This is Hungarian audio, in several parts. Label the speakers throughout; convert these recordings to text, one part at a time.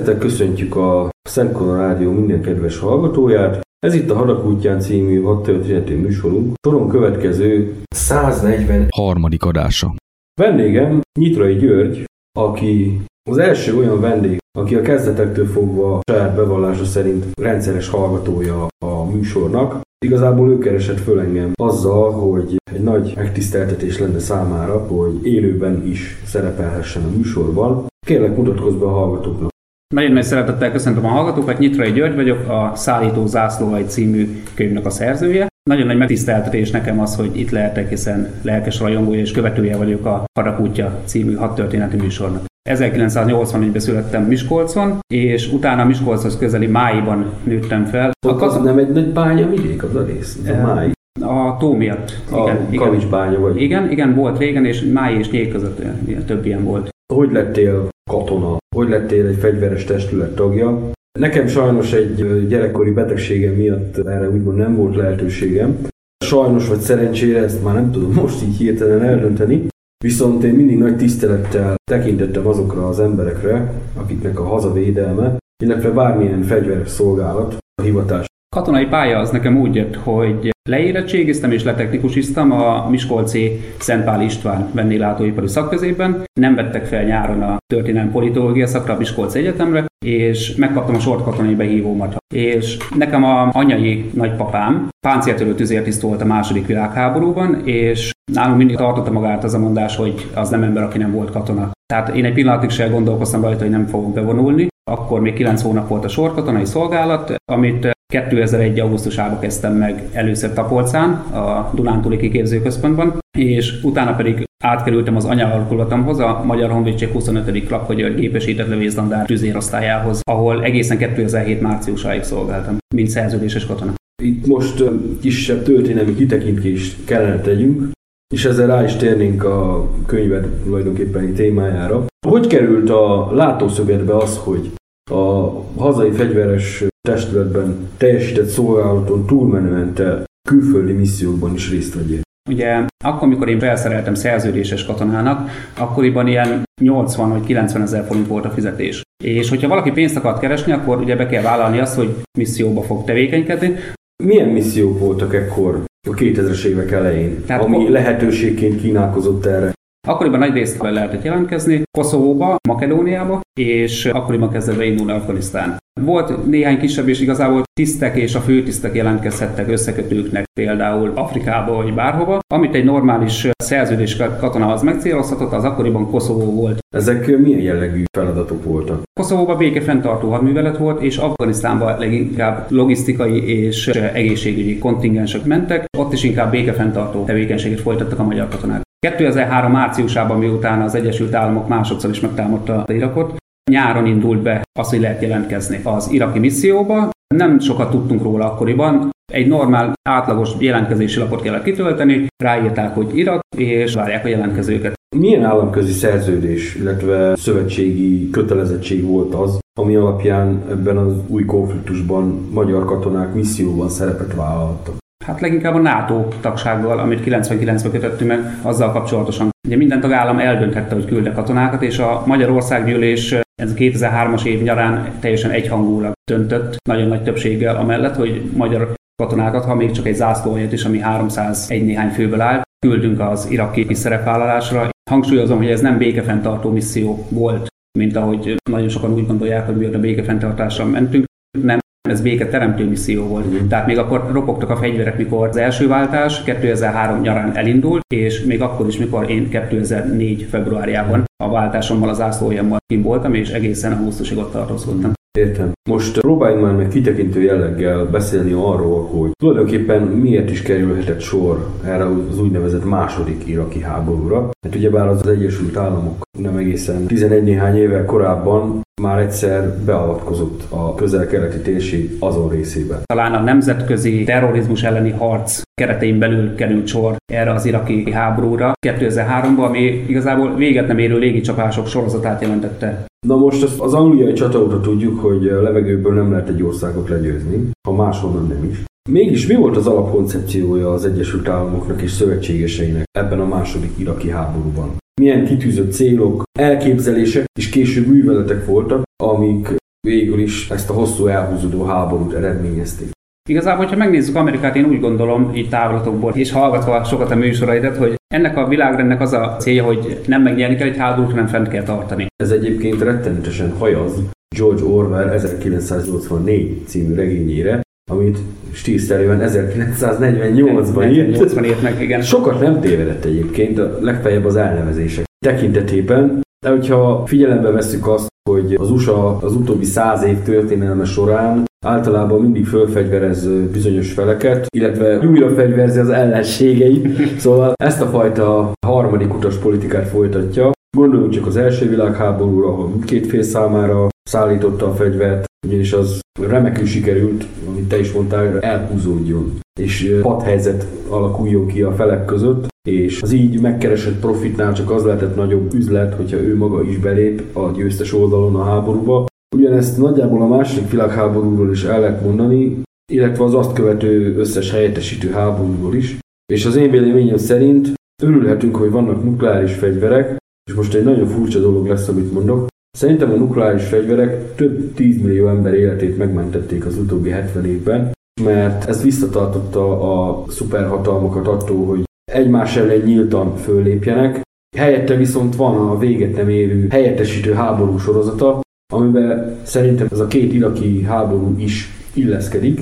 Speaker 1: Szeretettel köszöntjük a Szentkona Rádió minden kedves hallgatóját. Ez itt a Hadakútján című hadtörténeti műsorunk. Soron következő 140
Speaker 2: harmadik adása.
Speaker 1: Vendégem Nyitrai György, aki az első olyan vendég, aki a kezdetektől fogva saját bevallása szerint rendszeres hallgatója a műsornak. Igazából ő keresett föl engem azzal, hogy egy nagy megtiszteltetés lenne számára, hogy élőben is szerepelhessen a műsorban. Kérlek, mutatkozz be a hallgatóknak.
Speaker 3: Nagyon nagy szeretettel köszöntöm a hallgatókat, Nyitrai György vagyok, a Szállító Zászlóai című könyvnek a szerzője. Nagyon nagy megtiszteltetés nekem az, hogy itt lehetek, hiszen lelkes rajongója és követője vagyok a Harakútja című hadtörténeti műsornak. 1981-ben születtem Miskolcon, és utána Miskolchoz közeli Máiban nőttem fel.
Speaker 1: A az nem egy nagy bánya vidék az a rész, az a Mái.
Speaker 3: A tó miatt.
Speaker 1: Igen, a
Speaker 3: igen.
Speaker 1: bánya vagy.
Speaker 3: Igen, igen, volt régen, és Mái és Nyék között több ilyen volt.
Speaker 1: Hogy lettél katona? Hogy lettél egy fegyveres testület tagja? Nekem sajnos egy gyerekkori betegségem miatt erre úgymond nem volt lehetőségem. Sajnos vagy szerencsére, ezt már nem tudom most így hirtelen eldönteni, viszont én mindig nagy tisztelettel tekintettem azokra az emberekre, akiknek a hazavédelme, illetve bármilyen fegyveres szolgálat, a hivatás
Speaker 3: katonai pálya az nekem úgy jött, hogy leérettségiztem és letechnikusiztam a Miskolci Szentpál István vendéglátóipari szakközében. Nem vettek fel nyáron a történelmi politológia szakra a Miskolci Egyetemre, és megkaptam a sort katonai behívómat. És nekem a anyai nagypapám páncéltörő tüzértiszt volt a második világháborúban, és nálunk mindig tartotta magát az a mondás, hogy az nem ember, aki nem volt katona. Tehát én egy pillanatig sem gondolkoztam rajta, hogy nem fogok bevonulni. Akkor még 9 hónap volt a sorkatonai szolgálat, amit 2001. augusztusában kezdtem meg először Tapolcán, a Dunántúli kiképzőközpontban, és utána pedig átkerültem az anyaalkulatomhoz, a Magyar Honvédség 25. Klapkagyör gépesített lövészlandár tüzérosztályához, ahol egészen 2007 márciusáig szolgáltam, mint szerződéses katona.
Speaker 1: Itt most kisebb történelmi kitekintést kellene tegyünk, és ezzel rá is térnénk a könyved tulajdonképpeni témájára. Hogy került a látószögetbe az, hogy a hazai fegyveres testületben teljesített szolgálaton túlmenően te külföldi missziókban is részt vegyél.
Speaker 3: Ugye akkor, amikor én felszereltem szerződéses katonának, akkoriban ilyen 80 vagy 90 ezer forint volt a fizetés. És hogyha valaki pénzt akart keresni, akkor ugye be kell vállalni azt, hogy misszióba fog tevékenykedni.
Speaker 1: Milyen missziók voltak ekkor a 2000-es évek elején, Tehát ami ko- lehetőségként kínálkozott erre?
Speaker 3: Akkoriban nagy részt lehetett jelentkezni, Koszovóba, Makedóniába, és akkoriban kezdett beindulni Afganisztán. Volt néhány kisebb, és igazából tisztek és a főtisztek jelentkezhettek összekötőknek például Afrikába vagy bárhova, amit egy normális szerződés katona az megcélozhatott, az akkoriban Koszovó volt.
Speaker 1: Ezek milyen jellegű feladatok voltak?
Speaker 3: Koszovóban békefenntartó hadművelet volt, és Afganisztánban leginkább logisztikai és egészségügyi kontingensek mentek, ott is inkább békefenntartó tevékenységet folytattak a magyar katonák. 2003 márciusában, miután az Egyesült Államok másodszor is megtámadta Irakot, nyáron indult be az, hogy lehet jelentkezni az iraki misszióba. Nem sokat tudtunk róla akkoriban, egy normál, átlagos jelentkezési lapot kellett kitölteni, ráírták, hogy Irak, és várják a jelentkezőket.
Speaker 1: Milyen államközi szerződés, illetve szövetségi kötelezettség volt az, ami alapján ebben az új konfliktusban magyar katonák misszióban szerepet vállaltak?
Speaker 3: Hát leginkább a NATO tagsággal, amit 99-ben kötöttünk meg, azzal kapcsolatosan. Ugye minden tagállam eldönthette, hogy küldte katonákat, és a Magyarországgyűlés ez a 2003-as év nyarán teljesen egyhangulag döntött, nagyon nagy többséggel amellett, hogy magyar katonákat, ha még csak egy zászlóanyat is, ami 301 néhány főből áll, küldünk az iraki szerepvállalásra. Hangsúlyozom, hogy ez nem békefenntartó misszió volt, mint ahogy nagyon sokan úgy gondolják, hogy mi a békefenntartásra mentünk. Nem, ez béketeremtő misszió volt. Mm. Tehát még akkor ropogtak a fegyverek, mikor az első váltás 2003 nyarán elindult, és még akkor is, mikor én 2004 februárjában a váltásommal az ászlójammal kim voltam, és egészen augusztusig ott tartózkodtam.
Speaker 1: Értem. Most próbáljunk már meg kitekintő jelleggel beszélni arról, hogy tulajdonképpen miért is kerülhetett sor erre az úgynevezett második iraki háborúra. Hát ugyebár az, az Egyesült Államok nem egészen 11 néhány évvel korábban már egyszer beavatkozott a közel-keleti térség azon részébe.
Speaker 3: Talán a nemzetközi terrorizmus elleni harc keretein belül került sor erre az iraki háborúra 2003-ban, ami igazából véget nem érő légicsapások sorozatát jelentette.
Speaker 1: Na most az, az angliai csata tudjuk, hogy a levegőből nem lehet egy országot legyőzni, ha máshonnan nem is. Mégis mi volt az alapkoncepciója az Egyesült Államoknak és szövetségeseinek ebben a második iraki háborúban? Milyen kitűzött célok, elképzelések és később műveletek voltak, amik végül is ezt a hosszú elhúzódó háborút eredményezték?
Speaker 3: Igazából, ha megnézzük Amerikát, én úgy gondolom, így távlatokból, és hallgatva sokat a műsoraidat, hogy ennek a világrendnek az a célja, hogy nem megnyerni kell egy háborút, hanem fent kell tartani.
Speaker 1: Ez egyébként rettenetesen hajaz George Orwell 1984 című regényére, amit stílszerűen 1948-ban írt.
Speaker 3: 80 írt meg, igen.
Speaker 1: Sokat nem tévedett egyébként, a legfeljebb az elnevezések tekintetében, de hogyha figyelembe vesszük azt, hogy az USA az utóbbi száz év történelme során általában mindig fölfegyverez bizonyos feleket, illetve újra fegyverzi az ellenségeit. Szóval ezt a fajta harmadik utas politikát folytatja. Gondoljunk csak az első világháborúra, ahol mindkét fél számára szállította a fegyvert, ugyanis az remekül sikerült, amit te is mondtál, elhúzódjon, és padhelyzet alakuljon ki a felek között, és az így megkeresett profitnál csak az lehetett nagyobb üzlet, hogyha ő maga is belép a győztes oldalon a háborúba. Ugyanezt nagyjából a második világháborúról is el lehet mondani, illetve az azt követő összes helyettesítő háborúról is. És az én véleményem szerint örülhetünk, hogy vannak nukleáris fegyverek, és most egy nagyon furcsa dolog lesz, amit mondok. Szerintem a nukleáris fegyverek több 10 millió ember életét megmentették az utóbbi 70 évben, mert ez visszatartotta a szuperhatalmakat attól, hogy egymás ellen nyíltan föllépjenek. Helyette viszont van a véget nem érő helyettesítő háború sorozata, amiben szerintem ez a két iraki háború is illeszkedik.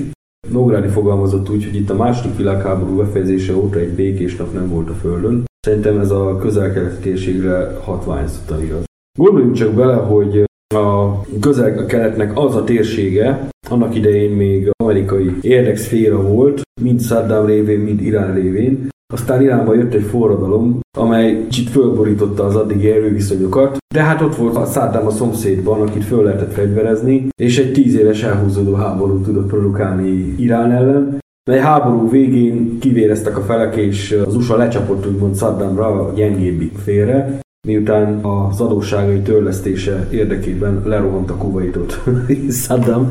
Speaker 1: Nógrádi fogalmazott úgy, hogy itt a második világháború befejezése óta egy békés nap nem volt a Földön. Szerintem ez a közel-keleti térségre hatványozottan igaz. Gondoljunk csak bele, hogy a közel-keletnek az a térsége, annak idején még amerikai érdekszféra volt, mind Saddam révén, mind Irán révén. Aztán Iránba jött egy forradalom, amely kicsit fölborította az addigi erőviszonyokat, de hát ott volt a Saddam a szomszédban, akit föl lehetett fegyverezni, és egy tíz éves elhúzódó háborút tudott produkálni Irán ellen, mely háború végén kivéreztek a felek, és az USA lecsapott úgymond Saddamra a gyengébbik félre, miután az adósságai törlesztése érdekében lerohant a Kuwaitot Saddam.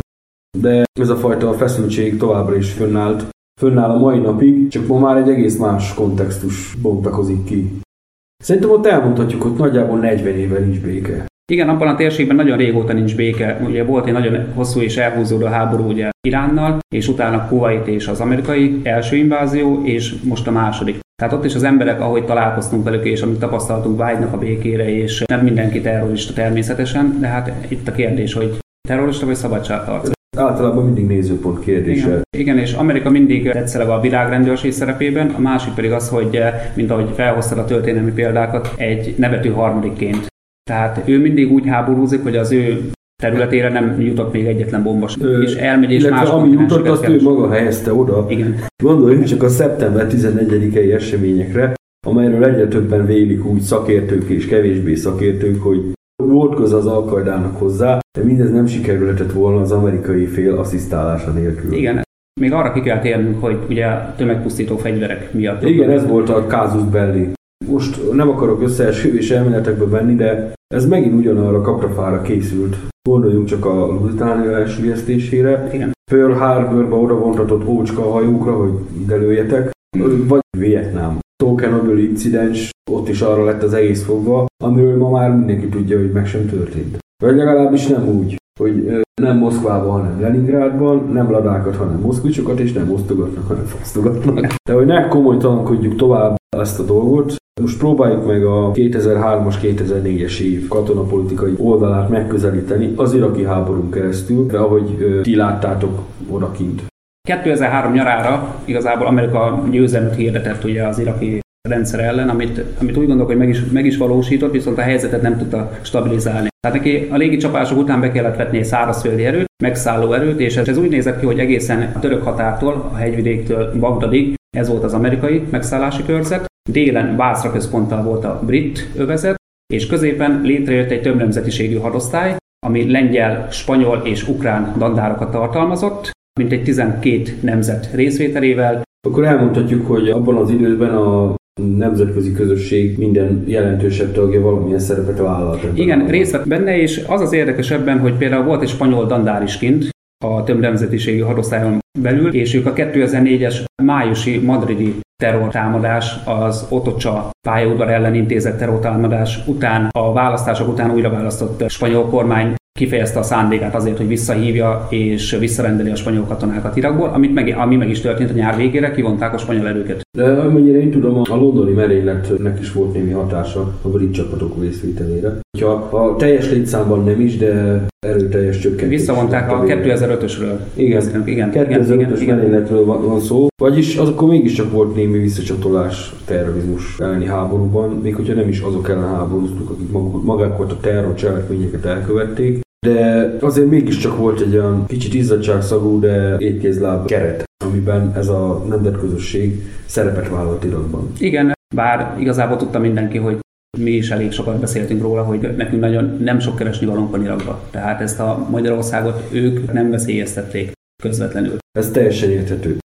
Speaker 1: De ez a fajta feszültség továbbra is fönnállt, fönnáll a mai napig, csak ma már egy egész más kontextus bontakozik ki. Szerintem ott elmondhatjuk, hogy nagyjából 40 éve nincs béke.
Speaker 3: Igen, abban a térségben nagyon régóta nincs béke. Ugye volt egy nagyon hosszú és elhúzódó háború ugye Iránnal, és utána Kuwait és az amerikai első invázió, és most a második. Tehát ott is az emberek, ahogy találkoztunk velük, és amit tapasztaltunk, vágynak a békére, és nem mindenki terrorista természetesen, de hát itt a kérdés, hogy terrorista vagy szabadságharcos.
Speaker 1: Általában mindig nézőpont kérdése.
Speaker 3: Igen, igen, és Amerika mindig tetszele a világrendőrség szerepében, a másik pedig az, hogy, mint ahogy felhoztad a történelmi példákat, egy nevető harmadikként. Tehát ő mindig úgy háborúzik, hogy az ő területére nem jutott még egyetlen bombas, Ö, és elmegy és más
Speaker 1: ami jutott, azt ő maga helyezte oda.
Speaker 3: Igen.
Speaker 1: Gondoljunk csak a szeptember 11-i eseményekre, amelyről egyre többen vélik úgy szakértők és kevésbé szakértők, hogy volt köze az alkaidának hozzá, de mindez nem sikerülhetett volna az amerikai fél asszisztálása nélkül.
Speaker 3: Igen, még arra ki kell térnünk, hogy ugye tömegpusztító fegyverek miatt.
Speaker 1: Igen, ez volt a kázus belli. Most nem akarok összeesküvés elméletekbe venni, de ez megint ugyanarra kaprafára készült. Gondoljunk csak a Lusitánia elsüllyesztésére.
Speaker 3: Igen.
Speaker 1: Pearl Harborba oda vontatott ócska hajókra, hogy ide lőjetek. Vagy Vietnám. Tokenable incidens, ott is arra lett az egész fogva, amiről ma már mindenki tudja, hogy meg sem történt. Vagy legalábbis nem úgy, hogy nem Moszkvában, hanem Leningrádban, nem ladákat, hanem moszkvicsokat, és nem osztogatnak, hanem fosztogatnak. De hogy ne komolytalankodjuk tovább ezt a dolgot, most próbáljuk meg a 2003-as, 2004-es év katonapolitikai oldalát megközelíteni az iraki háborún keresztül, de ahogy ti láttátok odakint.
Speaker 3: 2003 nyarára igazából Amerika győzelmet hirdetett ugye az iraki rendszer ellen, amit, amit úgy gondolok, hogy meg is, meg is valósított, viszont a helyzetet nem tudta stabilizálni. Tehát neki a légicsapások után be kellett vetni szárazföldi erőt, megszálló erőt, és ez, ez úgy nézett ki, hogy egészen a török határtól, a hegyvidéktől Bagdadig, ez volt az amerikai megszállási körzet, délen Bászra központtal volt a brit övezet, és középen létrejött egy több nemzetiségű hadosztály, ami lengyel, spanyol és ukrán dandárokat tartalmazott, mint egy 12 nemzet részvételével.
Speaker 1: Akkor elmondhatjuk, hogy abban az időben a nemzetközi közösség minden jelentősebb tagja valamilyen szerepet vállalt.
Speaker 3: Igen, részt vett benne, és az az érdekesebben, hogy például volt egy spanyol dandár is kint, a több nemzetiségű hadosztályon belül, és ők a 2004-es májusi madridi terrortámadás, az Otocsa pályaudvar ellen intézett terrortámadás után, a választások után újra választott spanyol kormány kifejezte a szándékát azért, hogy visszahívja és visszarendeli a spanyol katonákat Irakból, amit meg, ami meg is történt a nyár végére, kivonták a spanyol erőket.
Speaker 1: De amennyire én tudom, a londoni merényletnek is volt némi hatása a brit csapatok részvételére. Ha a teljes létszámban nem is, de erőteljes csökkentés.
Speaker 3: Visszavonták a 2005-ösről.
Speaker 1: Igen, igen, 2005-ös merényletről van, van szó. Vagyis az akkor mégiscsak volt némi visszacsatolás terrorizmus elleni háborúban, még hogyha nem is azok ellen háborúztuk, akik maguk, magát a terror cselekményeket elkövették, de azért mégiscsak volt egy olyan kicsit izzadságszagú, de étkézláb keret, amiben ez a nemzetközösség szerepet vállalt Irakban.
Speaker 3: Igen, bár igazából tudta mindenki, hogy mi is elég sokat beszéltünk róla, hogy nekünk nagyon nem sok keresni valónk van Irakba. Tehát ezt a Magyarországot ők nem veszélyeztették közvetlenül.
Speaker 1: Ez teljesen érthető.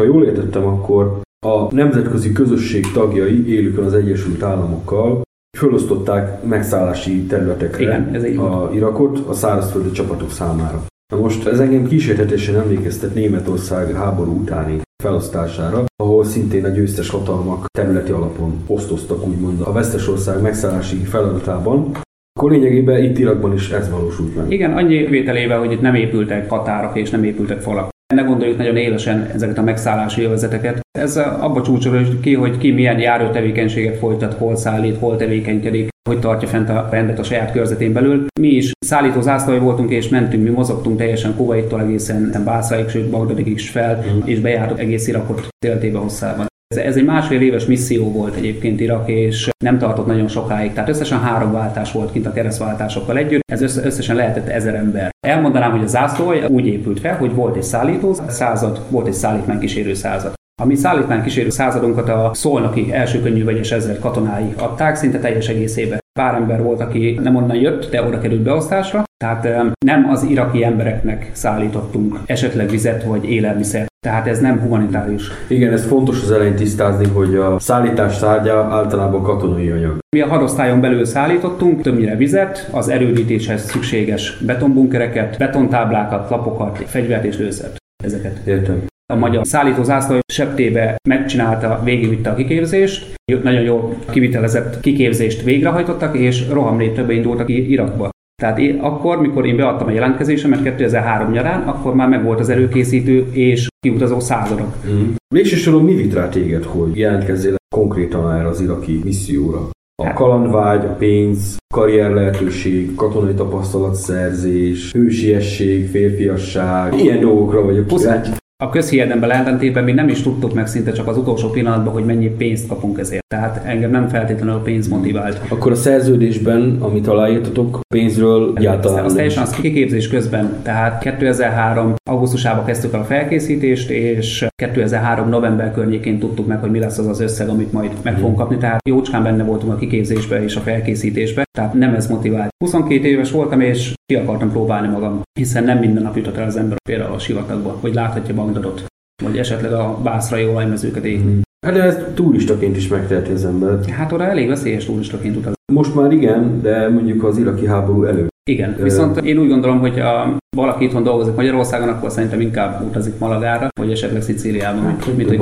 Speaker 1: Ha jól értettem, akkor a nemzetközi közösség tagjai élükön az Egyesült Államokkal fölosztották megszállási területekre
Speaker 3: Igen, ez
Speaker 1: a Irakot a szárazföldi csapatok számára. Na most ez engem kísérletesen emlékeztet Németország háború utáni felosztására, ahol szintén a győztes hatalmak területi alapon osztoztak úgymond a vesztes ország megszállási feladatában, akkor lényegében itt Irakban is ez valósult meg.
Speaker 3: Igen, annyi vételével, hogy itt nem épültek határok és nem épültek falak. Ne gondoljuk nagyon élesen ezeket a megszállási övezeteket. Ez abba csúcsolódik ki, hogy ki milyen járó tevékenységet folytat, hol szállít, hol tevékenykedik, hogy tartja fent a rendet a saját körzetén belül. Mi is szállító zászlói voltunk, és mentünk, mi mozogtunk teljesen Kuwaittól egészen Bászáig, sőt Bagdadig is fel, mm. és bejártuk egész Irakot téltébe hosszában. Ez egy másfél éves misszió volt egyébként Irak, és nem tartott nagyon sokáig. Tehát összesen három váltás volt kint a keresztváltásokkal együtt, ez összesen lehetett ezer ember. Elmondanám, hogy a zászló úgy épült fel, hogy volt egy szállító század, volt egy szállítmány kísérő század. A mi szállítmány kísérő századunkat a szolnoki első könnyű vegyes ezer katonái adták szinte teljes egészébe. Pár ember volt, aki nem onnan jött, de oda került beosztásra, tehát nem az iraki embereknek szállítottunk esetleg vizet vagy élelmiszert. Tehát ez nem humanitárius.
Speaker 1: Igen, ez fontos az elején tisztázni, hogy a szállítás tárgya általában katonai anyag.
Speaker 3: Mi a hadosztályon belül szállítottunk többnyire vizet, az erődítéshez szükséges betonbunkereket, betontáblákat, lapokat, fegyvert és lőszert. Ezeket.
Speaker 1: Értem
Speaker 3: a magyar szállító zászló septébe megcsinálta, végigvitte a kiképzést, nagyon jól kivitelezett kiképzést végrehajtottak, és rohamléptőbe indultak Irakba. Tehát én, akkor, mikor én beadtam a jelentkezésemet 2003 nyarán, akkor már megvolt az előkészítő és kiutazó századok.
Speaker 1: Mm. Végső soron mi vitt rá téged, hogy jelentkezzél konkrétan erre az iraki misszióra? A hát- kalandvágy, a pénz, karrier lehetőség, katonai tapasztalatszerzés, hősiesség, férfiasság, ilyen dolgokra vagyok kíváncsi
Speaker 3: a közhiedenben ellentétben mi nem is tudtuk meg szinte csak az utolsó pillanatban, hogy mennyi pénzt kapunk ezért. Tehát engem nem feltétlenül a pénz motivált.
Speaker 1: Akkor a szerződésben, amit aláírtatok, pénzről egyáltalán
Speaker 3: Az teljesen az kiképzés közben, tehát 2003 augusztusában kezdtük el a felkészítést, és 2003 november környékén tudtuk meg, hogy mi lesz az az összeg, amit majd meg fogunk kapni. Tehát jócskán benne voltunk a kiképzésbe és a felkészítésbe, tehát nem ez motivált. 22 éves voltam, és ki akartam próbálni magam, hiszen nem minden nap jutott el az ember például a sivatagba, hogy láthatja Bagdadot, vagy esetleg a bászrai olajmezőket égni.
Speaker 1: Hát de ez turistaként is megteheti az ember.
Speaker 3: Hát oda elég veszélyes turistaként utaz.
Speaker 1: Most már igen, de mondjuk az iraki háború előtt.
Speaker 3: Igen, viszont én úgy gondolom, hogy a valaki itthon dolgozik Magyarországon, akkor szerintem inkább utazik Malagára, vagy esetleg Szicíliába,
Speaker 1: hát, mint, hogy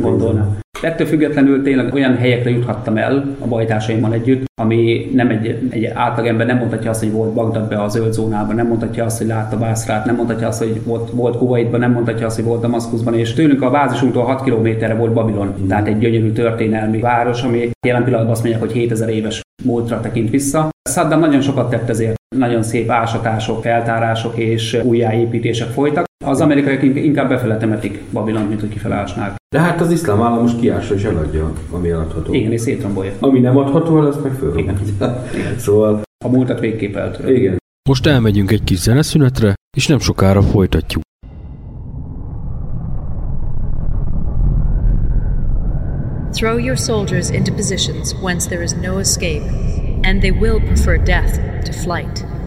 Speaker 1: gondolna.
Speaker 3: Ettől függetlenül tényleg olyan helyekre juthattam el a bajtársaimmal együtt, ami nem egy, egy átlagember nem mondhatja azt, hogy volt Bagdadbe a zöld zónában, nem mondhatja azt, hogy látta Bászrát, nem mondhatja azt, hogy volt, volt Kuwaitban, nem mondhatja azt, hogy volt Damaszkuszban, és tőlünk a bázisunktól 6 kilométerre volt Babilon, mm. tehát egy gyönyörű történelmi város, ami jelen pillanatban azt mondják, hogy 7000 éves múltra tekint vissza. Saddam nagyon sokat tett ezért, nagyon szép ásatások, feltárások és újjáépítések folytak. Az amerikaiak inkább befele temetik Babilont, mint hogy kifelásnák.
Speaker 1: De hát az iszlám állam most kiásra és eladja, ami eladható.
Speaker 3: Igen, és szétrombolja.
Speaker 1: Ami nem adható, az meg föl.
Speaker 3: Igen.
Speaker 1: Igen. Szóval...
Speaker 3: A múltat végképp eltörő.
Speaker 1: Igen.
Speaker 4: Most elmegyünk egy kis zeneszünetre, és nem sokára folytatjuk. Throw your soldiers into positions whence there is no escape, and they will prefer death to flight.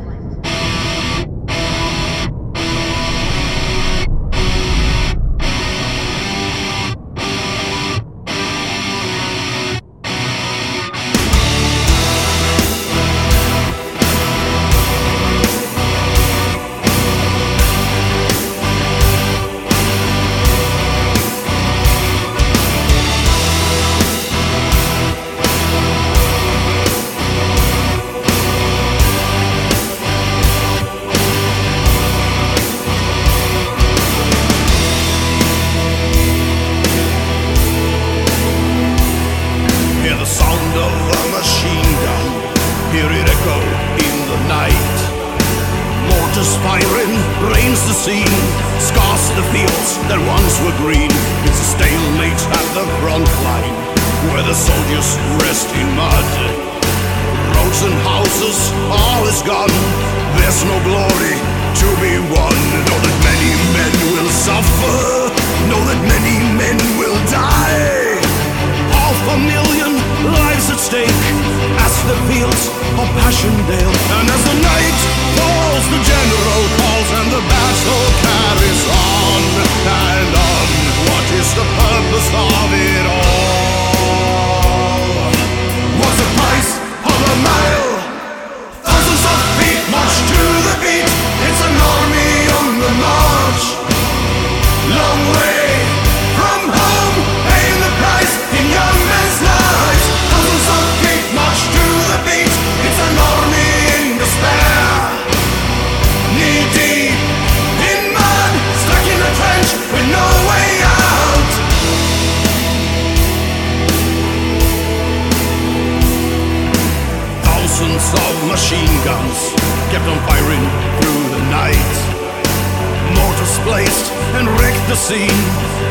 Speaker 4: Wrecked.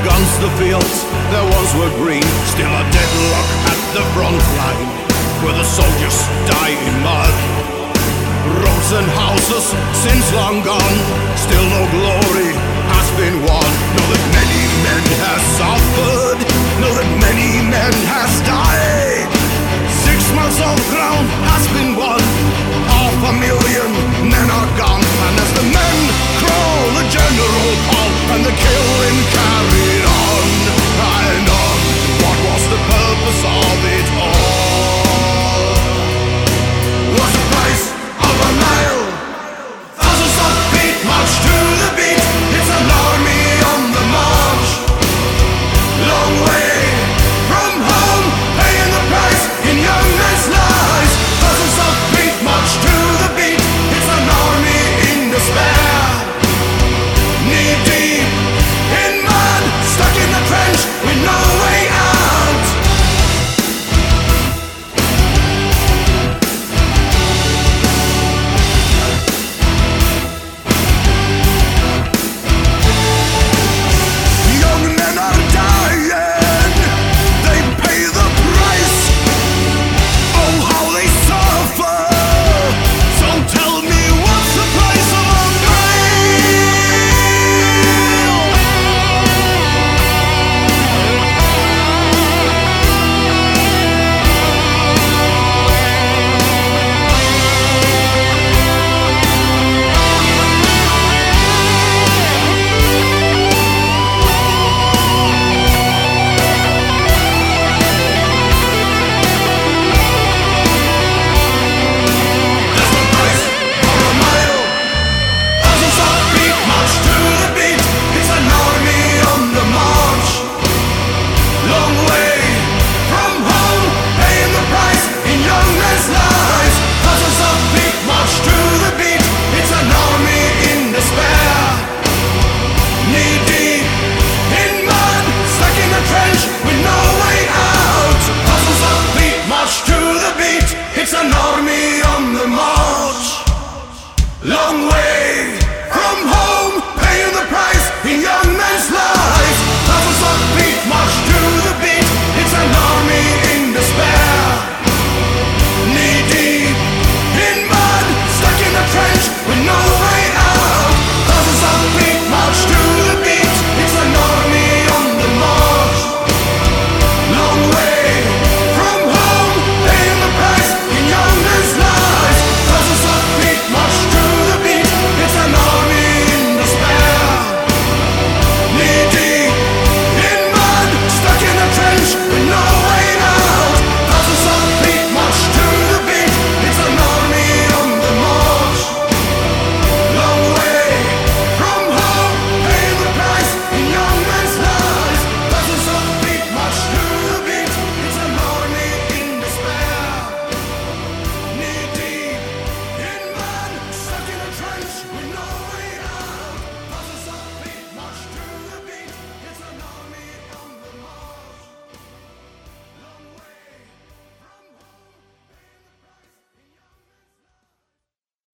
Speaker 4: Guns the fields there once were green. Still a deadlock at the front line, where the soldiers die in mud. Roads and houses since long gone. Still no glory has been won. Know that many men have suffered. Know that many men has died. Six months of ground has been won. Half a million men are gone. And as the men the general and the killing carried on. What was the purpose of it all? The price of a mile? Thousands of feet march to the beat.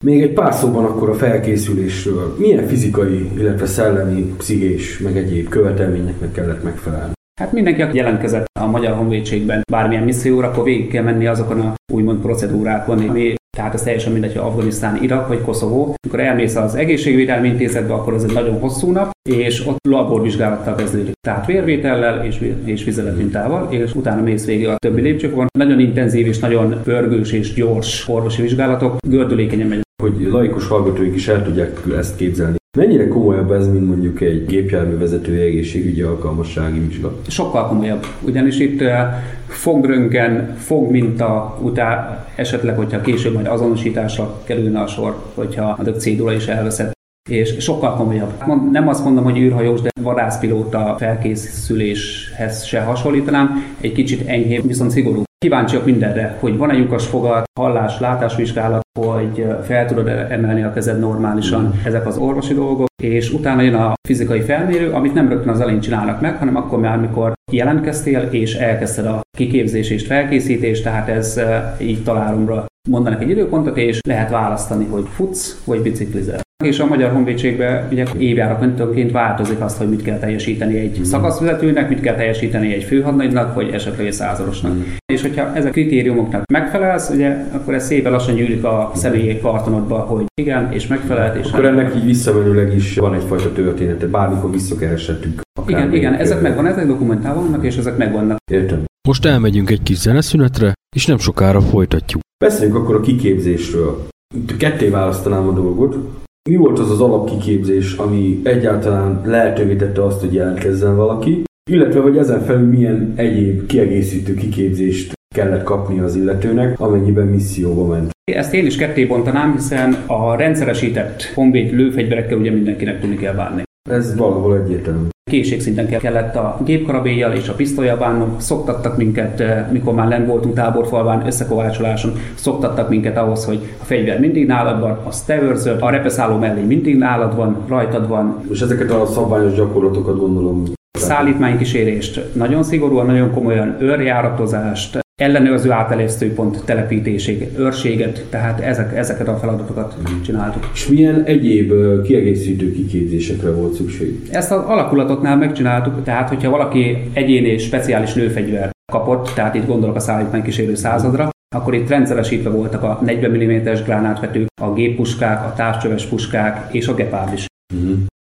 Speaker 1: Még egy pár szóban akkor a felkészülésről. Milyen fizikai, illetve szellemi, pszichés, meg egyéb követelményeknek kellett megfelelni?
Speaker 3: Hát mindenki, aki jelentkezett a Magyar Honvédségben bármilyen misszióra, akkor végig kell menni azokon a úgymond procedúrákon, ami tehát ez teljesen mindegy, hogy Afganisztán, Irak vagy Koszovó. Amikor elmész az egészségvédelmi intézetbe, akkor ez egy nagyon hosszú nap, és ott laborvizsgálattal kezdődik. Tehát vérvétellel és, és vizeletmintával, és utána mész végig a többi lépcsőkon. Nagyon intenzív és nagyon pörgős és gyors orvosi vizsgálatok, gördülékenyen megy.
Speaker 1: Hogy laikus hallgatóink is el tudják ezt képzelni. Mennyire komolyabb ez, mint mondjuk egy gépjárművezető egészségügyi alkalmassági vizsga?
Speaker 3: Sokkal komolyabb, ugyanis itt eh, fogbrönken, fogminta után esetleg, hogyha később majd azonosításra kerülne a sor, hogyha a cédula is elveszett, és sokkal komolyabb. Nem azt mondom, hogy űrhajós, de vadászpilóta felkészüléshez se hasonlítanám, egy kicsit enyhébb, viszont szigorú. Kíváncsiak mindenre, hogy van-e lyukas fogat, hallás, látásvizsgálat, hogy fel tudod emelni a kezed normálisan, ezek az orvosi dolgok, és utána jön a fizikai felmérő, amit nem rögtön az elején csinálnak meg, hanem akkor már, mikor jelentkeztél, és elkezdted a kiképzésést, felkészítést, tehát ez így találomra mondanak egy időpontot, és lehet választani, hogy futsz, vagy biciklizel. És a Magyar Honvédségben ugye évjáratonként változik azt, hogy mit kell teljesíteni egy szakaszvezetőnek, mit kell teljesíteni egy főhadnagynak, vagy esetleg egy századosnak. És hogyha ezek kritériumoknak megfelelsz, ugye, akkor ez szépen lassan gyűlik a személyi kartonodba, hogy igen, és megfelelt, és
Speaker 1: Akkor ennek így visszamenőleg is van egyfajta története, bármikor visszakereshetünk.
Speaker 3: igen, igen, ezek megvan, ezek dokumentálva vannak, és ezek megvannak.
Speaker 1: Értem.
Speaker 5: Most elmegyünk egy kis zeneszünetre, és nem sokára folytatjuk.
Speaker 1: Beszéljünk akkor a kiképzésről. Itt ketté választanám a dolgot. Mi volt az az alapkiképzés, ami egyáltalán lehetővé tette azt, hogy jelentkezzen valaki, illetve hogy ezen felül milyen egyéb kiegészítő kiképzést kellett kapni az illetőnek, amennyiben misszióba ment.
Speaker 3: Ezt én is ketté bontanám, hiszen a rendszeresített honvéd lőfegyverekkel ugye mindenkinek tudni kell bánni.
Speaker 1: Ez valahol egyértelmű.
Speaker 3: Készségszinten kell- kellett a gépkarabélyjal és a pisztolya bánnunk, szoktattak minket, eh, mikor már lent voltunk táborfalván, összekovácsoláson, szoktattak minket ahhoz, hogy a fegyver mindig nálad van, azt te őrzöd, a repeszálló mellé mindig nálad van, rajtad van,
Speaker 1: És ezeket a szabványos gyakorlatokat gondolom.
Speaker 3: szállítmánykísérést nagyon szigorúan, nagyon komolyan őrjáratozást, ellenőrző átelésztőpont telepítését, őrséget, tehát ezek, ezeket a feladatokat csináltuk.
Speaker 1: És milyen egyéb kiegészítő kiképzésekre volt szükség?
Speaker 3: Ezt az alakulatotnál megcsináltuk, tehát hogyha valaki egyéni és speciális lőfegyver kapott, tehát itt gondolok a szállítmánykísérő századra, akkor itt rendszeresítve voltak a 40 mm-es gránátvetők, a géppuskák, a távcsöves puskák és a gepárd is.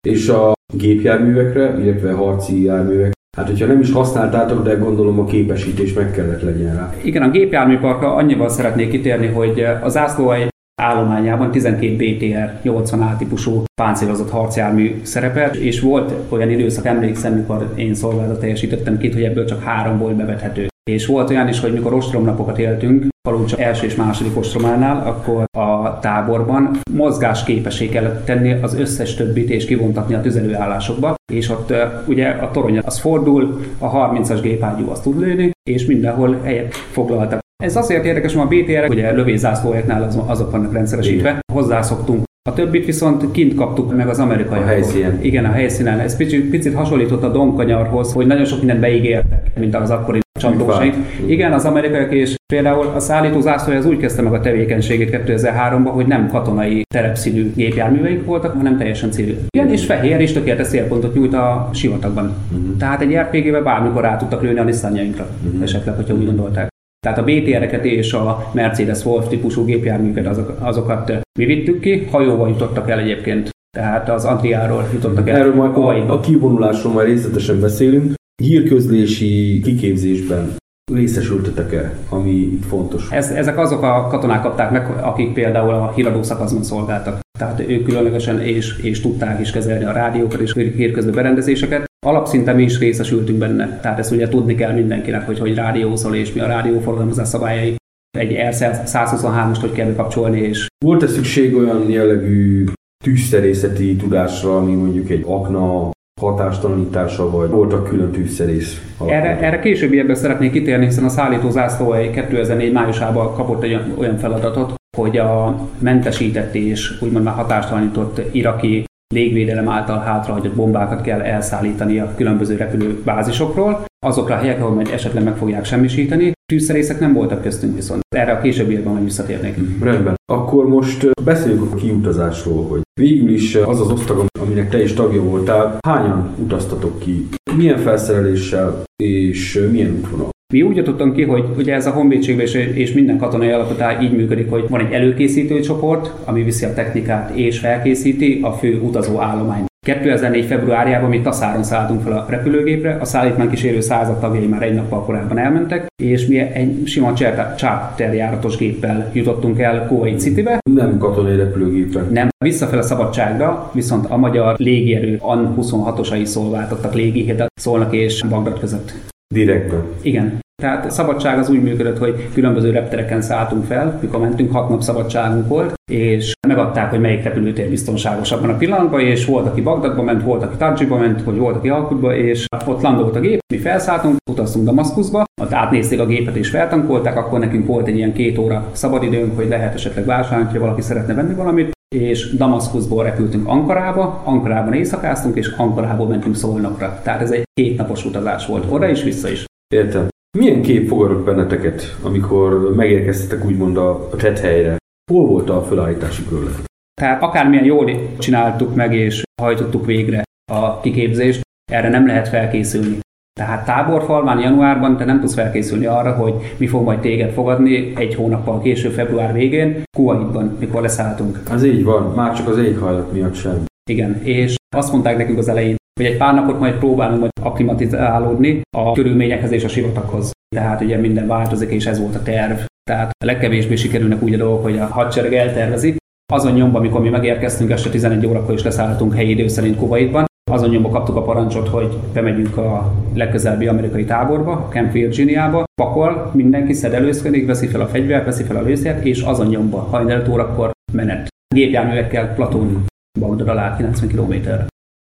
Speaker 1: És a gépjárművekre, illetve harci járművek, hát hogyha nem is használtátok, de gondolom a képesítés meg kellett legyen rá.
Speaker 3: Igen, a gépjárműparkra annyival szeretnék kitérni, hogy a zászlóhely állományában 12 BTR 80A típusú páncélozott harcjármű szerepelt, és volt olyan időszak, emlékszem, mikor én szolgálatot teljesítettem két, hogy ebből csak három volt bevethető. És volt olyan is, hogy mikor ostromnapokat éltünk, Palócsa első és második ostrománál, akkor a táborban mozgásképessé kellett tenni az összes többit és kivontatni a tüzelőállásokba, és ott ugye a torony az fordul, a 30-as gépágyú az tud lőni, és mindenhol helyet foglaltak. Ez azért érdekes, mert a BTR-ek ugye lövészászlójaknál az, azok vannak rendszeresítve, hozzászoktunk. A többit viszont kint kaptuk meg az amerikai
Speaker 1: A helyszínen.
Speaker 3: Igen, a helyszínen. Ez picit, picit hasonlított a Donkanyarhoz, hogy nagyon sok mindent beígértek, mint az akkori
Speaker 1: Ügyvált.
Speaker 3: Igen, az amerikaiak és például a szállító zászlója az úgy kezdte meg a tevékenységét 2003-ban, hogy nem katonai terepszínű gépjárműveik voltak, hanem teljesen civil. Igen, és fehér és tökéletes célpontot nyújt a sivatagban. Tehát egy RPG-be bármikor rá tudtak lőni a Nissanjainkra, esetleg, hogyha úgy gondolták. Tehát a BTR-eket és a Mercedes Wolf típusú gépjárműket, azok, azokat mi vittük ki, hajóval jutottak el egyébként. Tehát az Antriáról jutottak el.
Speaker 1: Erről majd a, a kivonulásról majd részletesen beszélünk. Hírközlési kiképzésben részesültetek-e, ami itt fontos?
Speaker 3: Ez, ezek azok a katonák kapták meg, akik például a híradó szakaszban szolgáltak. Tehát ők különlegesen és, és tudták is kezelni a rádiókat és hírközlő berendezéseket. Alapszinten mi is részesültünk benne. Tehát ezt ugye tudni kell mindenkinek, hogy hogy rádiózol és mi a rádióforgalmazás szabályai. Egy R123-ast hogy kell bekapcsolni, és
Speaker 1: Volt-e szükség olyan jellegű tűzszerészeti tudásra, ami mondjuk egy akna hatástalanítása, vagy voltak külön tűzszerész?
Speaker 3: Erre, erre későbbiekben szeretnék kitérni, hiszen a szállító zászlóhely 2004 májusában kapott egy olyan feladatot, hogy a mentesített és úgymond már hatástalanított iraki légvédelem által hátrahagyott bombákat kell elszállítani a különböző repülőbázisokról, azokra a helyekre, ahol majd esetleg meg fogják semmisíteni. Tűzszerészek nem voltak köztünk viszont. Erre a későbbiekben majd visszatérnék.
Speaker 1: Rendben. Akkor most beszéljünk a kiutazásról, hogy végül is az az osztag, aminek te is tagja voltál, hányan utaztatok ki? Milyen felszereléssel és milyen útvonal?
Speaker 3: Mi úgy jutottunk ki, hogy ugye ez a honvédségben és, és minden katonai alapotál így működik, hogy van egy előkészítő csoport, ami viszi a technikát és felkészíti a fő utazó állományt. 2004. februárjában mi Taszáron szálltunk fel a repülőgépre, a szállítmánykísérő század tagjai már egy nappal korábban elmentek, és mi egy sima charterjáratos géppel jutottunk el Kuwait Citybe,
Speaker 1: Nem katonai repülőgépen.
Speaker 3: nem visszafele szabadságra, viszont a magyar légierő AN-26-osai szolgáltattak légihidat szólnak és Bagdad között.
Speaker 1: Direktben.
Speaker 3: Igen. Tehát szabadság az úgy működött, hogy különböző reptereken szálltunk fel, mikor mentünk, hat nap szabadságunk volt, és megadták, hogy melyik repülőtér biztonságos abban a pillanatban, és volt, aki Bagdadba ment, volt, aki Tajiba ment, vagy volt, aki Alkutba, és ott landolt a gép, mi felszálltunk, utaztunk Damaszkuszba, ott átnézték a gépet és feltankolták, akkor nekünk volt egy ilyen két óra szabadidőnk, hogy lehet esetleg vásárolni, ha valaki szeretne venni valamit, és Damaszkuszból repültünk Ankarába, Ankarában éjszakáztunk, és Ankarából mentünk Szolnokra. Tehát ez egy kétnapos utazás volt, oda is, vissza is.
Speaker 1: Értem. Milyen kép fogadott benneteket, amikor megérkeztetek úgymond a, a tethelyre? Hol volt a felállítási körlet?
Speaker 3: Tehát akármilyen jól csináltuk meg és hajtottuk végre a kiképzést, erre nem lehet felkészülni. Tehát táborfalván januárban te nem tudsz felkészülni arra, hogy mi fog majd téged fogadni egy hónappal később, február végén, Kuwaitban, mikor leszálltunk.
Speaker 1: Az így van, már csak az éghajlat miatt sem.
Speaker 3: Igen, és azt mondták nekünk az elején, hogy egy pár napot majd próbálunk majd akklimatizálódni a körülményekhez és a sivataghoz. Tehát ugye minden változik, és ez volt a terv. Tehát a legkevésbé sikerülnek úgy a dolgok, hogy a hadsereg eltervezi. Azon nyomban, amikor mi megérkeztünk este 11 órakor és leszálltunk helyi idő szerint Kuwaitban, azon nyomban kaptuk a parancsot, hogy bemegyünk a legközelebbi amerikai táborba, a Camp Virginiába, pakol, mindenki szedelőzködik, veszi fel a fegyvert, veszi fel a lőszert, és azon nyomban hajnal órakor menet. Gépjárművekkel Platón, Bagdad alá 90 km.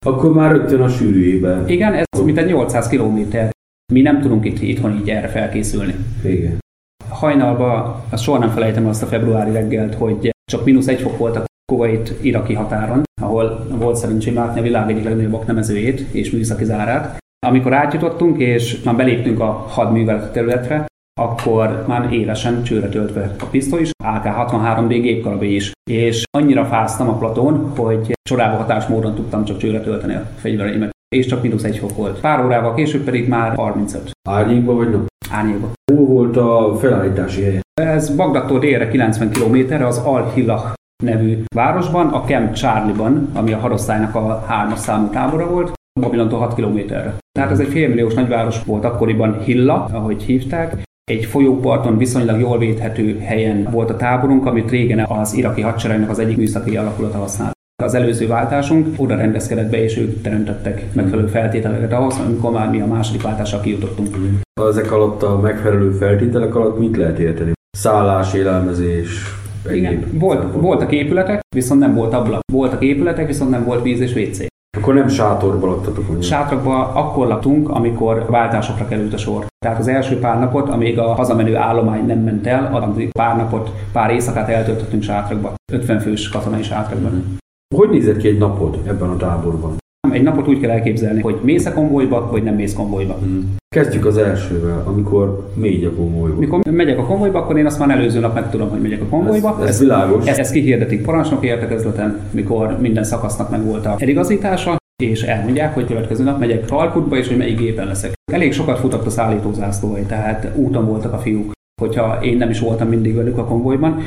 Speaker 1: Akkor már rögtön a sűrűjében.
Speaker 3: Igen, ez mint egy 800 km. Mi nem tudunk itt itthon így erre felkészülni.
Speaker 1: Igen.
Speaker 3: Hajnalba, azt soha nem felejtem azt a februári reggelt, hogy csak mínusz egy fok volt a Kuwait iraki határon, ahol volt szerencsém látni a világ egyik legnagyobb aknemezőjét és műszaki zárát. Amikor átjutottunk, és már beléptünk a hadműveleti területre, akkor már élesen csőre töltve a pisztoly is, AK-63D gépkarabé is. És annyira fáztam a platón, hogy csodába hatás módon tudtam csak csőre tölteni a fegyvereimet. És csak mínusz egy fok volt. Pár órával később pedig már 35
Speaker 1: Árnyékba vagy nap?
Speaker 3: árnyékba.
Speaker 1: Hol volt a felállítási helye?
Speaker 3: Ez Bagdadtól délre 90 km-re az Al-Hillah nevű városban, a Camp Charlie-ban, ami a hadosztálynak a hármas számú tábora volt, Babilontól 6 kilométerre. Tehát ez egy félmilliós nagyváros volt akkoriban Hilla, ahogy hívták. Egy folyóparton viszonylag jól védhető helyen volt a táborunk, amit régen az iraki hadseregnek az egyik műszaki alakulata használt. Az előző váltásunk oda rendezkedett be, és ők teremtettek megfelelő feltételeket ahhoz, amikor már mi a második váltásra kijutottunk.
Speaker 1: Ezek alatt a megfelelő feltételek alatt mit lehet érteni? Szállás, élelmezés,
Speaker 3: Igen, volt, voltak épületek, viszont nem volt ablak. Voltak épületek, viszont nem volt víz és WC.
Speaker 1: Akkor nem sátorba laktatok, mondjuk.
Speaker 3: Sátrakba akkor laktunk, amikor váltásokra került a sor. Tehát az első pár napot, amíg a hazamenő állomány nem ment el, addig pár napot, pár éjszakát eltöltöttünk sátrakba. 50 fős katonai sátrakban.
Speaker 1: Hogy nézett ki egy napod ebben a táborban?
Speaker 3: Egy napot úgy kell elképzelni, hogy mész a konvojba, vagy nem mész konvojba.
Speaker 1: Kezdjük az elsővel, amikor mégy a konvojba.
Speaker 3: Mikor megyek a konvojba, akkor én azt már előző nap megtudom, hogy megyek a konvojba.
Speaker 1: Ez, ez világos.
Speaker 3: Ezt, ezt kihirdetik parancsnoki értekezleten, mikor minden szakasznak meg volt a eligazítása, és elmondják, hogy következő nap megyek Kalkutba, és hogy melyik gépen leszek. Elég sokat futott a szállítózászlói, tehát úton voltak a fiúk. Hogyha én nem is voltam mindig velük a konvojban,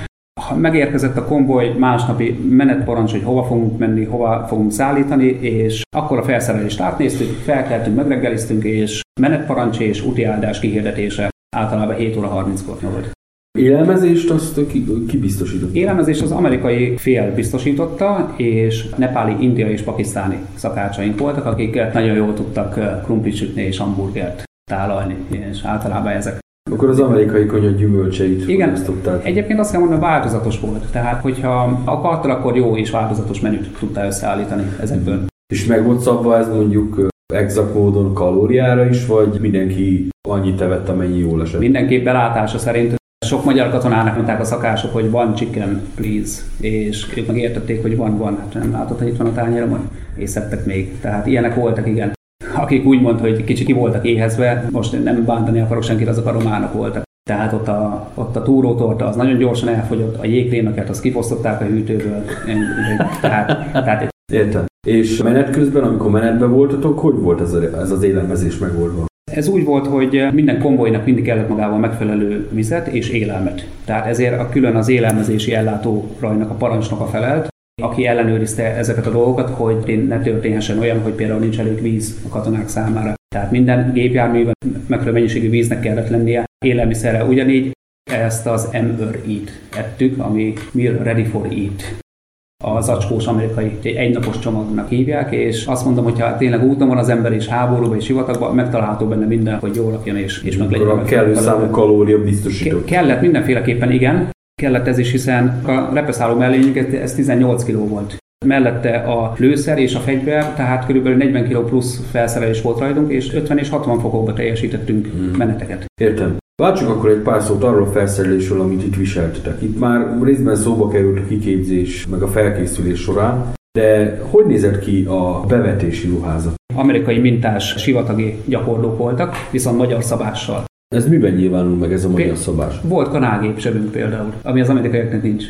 Speaker 3: ha megérkezett a konvoj másnapi menetparancs, hogy hova fogunk menni, hova fogunk szállítani, és akkor a felszerelést átnéztük, felkeltünk, megreggeliztünk, és menetparancs és útiáldás kihirdetése általában 7 óra 30-kor volt.
Speaker 1: Élelmezést azt ki, ki biztosított?
Speaker 3: Élelmezés az amerikai fél biztosította, és nepáli, indiai és pakisztáni szakácsaink voltak, akik nagyon jól tudtak eh, krumplit sütni és hamburgert tálalni, és általában ezek.
Speaker 1: Akkor az amerikai konyha gyümölcseit
Speaker 3: Igen, egyébként azt kell mondani, változatos volt. Tehát, hogyha akartál, akkor jó és változatos menüt tudtál összeállítani ezekből.
Speaker 1: És meg volt szabva ez mondjuk exakt módon kalóriára is, vagy mindenki annyit evett, amennyi jól esett?
Speaker 3: Mindenképp belátása szerint sok magyar katonának mondták a szakások, hogy van chicken, please, és ők meg értették, hogy van, van. Hát nem látod, hogy itt van a tányéromon? És szedtek még. Tehát ilyenek voltak, igen. Akik úgy mondta, hogy kicsit ki voltak éhezve, most nem bántani akarok senkit, azok a románok voltak. Tehát ott a, ott a túrótorta az nagyon gyorsan elfogyott, a jégkrémeket azt kifosztották a hűtőből. Tehát, tehát
Speaker 1: Értem. És menet közben, amikor menetbe voltatok, hogy volt ez, a, ez az élelmezés megoldva?
Speaker 3: Ez úgy volt, hogy minden konvojnak mindig kellett magával megfelelő vizet és élelmet. Tehát ezért a külön az élelmezési ellátórajnak a parancsnoka felelt, aki ellenőrizte ezeket a dolgokat, hogy ne történhessen olyan, hogy például nincs elég víz a katonák számára. Tehát minden gépjárműben megfelelő mennyiségű víznek kellett lennie, élelmiszerre ugyanígy ezt az MRE-t ettük, ami Meal Ready for Eat a zacskós amerikai egy egynapos csomagnak hívják, és azt mondom, hogy ha tényleg úton van az ember és háborúba és sivatagban, megtalálható benne minden, hogy jól lakjon és, és meg legyen.
Speaker 1: A kellő számú kalória
Speaker 3: Ke-
Speaker 1: biztosított.
Speaker 3: kellett mindenféleképpen igen, kellett ez is, hiszen a repeszálló mellényünk ez 18 kg volt. Mellette a lőszer és a fegyver, tehát körülbelül 40 kg plusz felszerelés volt rajtunk, és 50 és 60 fokokba teljesítettünk hmm. meneteket.
Speaker 1: Értem. Váltsuk akkor egy pár szót arról a felszerelésről, amit itt viseltetek. Itt már részben szóba került a kiképzés, meg a felkészülés során, de hogy nézett ki a bevetési ruházat?
Speaker 3: Amerikai mintás sivatagi gyakorlók voltak, viszont magyar szabással.
Speaker 1: Ez miben nyilvánul meg ez a magyar szabás?
Speaker 3: Volt kanálgépsebünk például, ami az amerikaiaknak nincs.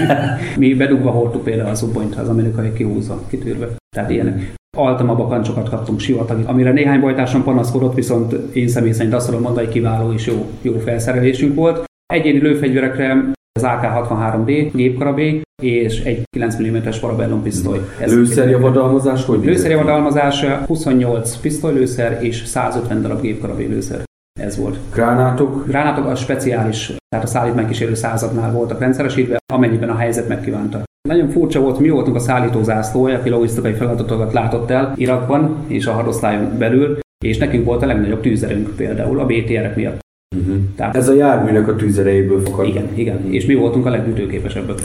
Speaker 3: Mi bedugva hordtuk például a szubbonyt, az amerikai kihúzza, kitűrve. Tehát ilyenek. Altama bakancsokat kaptunk sivatagi, amire néhány bajtáson panaszkodott, viszont én személy szerint azt tudom mondani, kiváló és jó, jó felszerelésünk volt. Egyéni lőfegyverekre az AK-63D gépkarabé és egy 9 mm-es parabellum pisztoly.
Speaker 1: Lőszerjavadalmazás hogy?
Speaker 3: Lőszerjavadalmazás 28 pisztolylőszer és 150 darab gépkarabé lőszer. Ez volt.
Speaker 1: Gránátok?
Speaker 3: Gránátok a speciális, tehát a szállítmánykísérő századnál voltak rendszeresítve, amennyiben a helyzet megkívánta. Nagyon furcsa volt, mi voltunk a szállítózászlója, aki logisztikai feladatokat látott el Irakban és a hadosztályon belül, és nekünk volt a legnagyobb tűzerünk például a BTR-ek miatt.
Speaker 1: Uh-huh. Tehát Ez a járműnek a tűzerejéből fakad.
Speaker 3: Igen, igen, és mi voltunk a legütőképesebbek.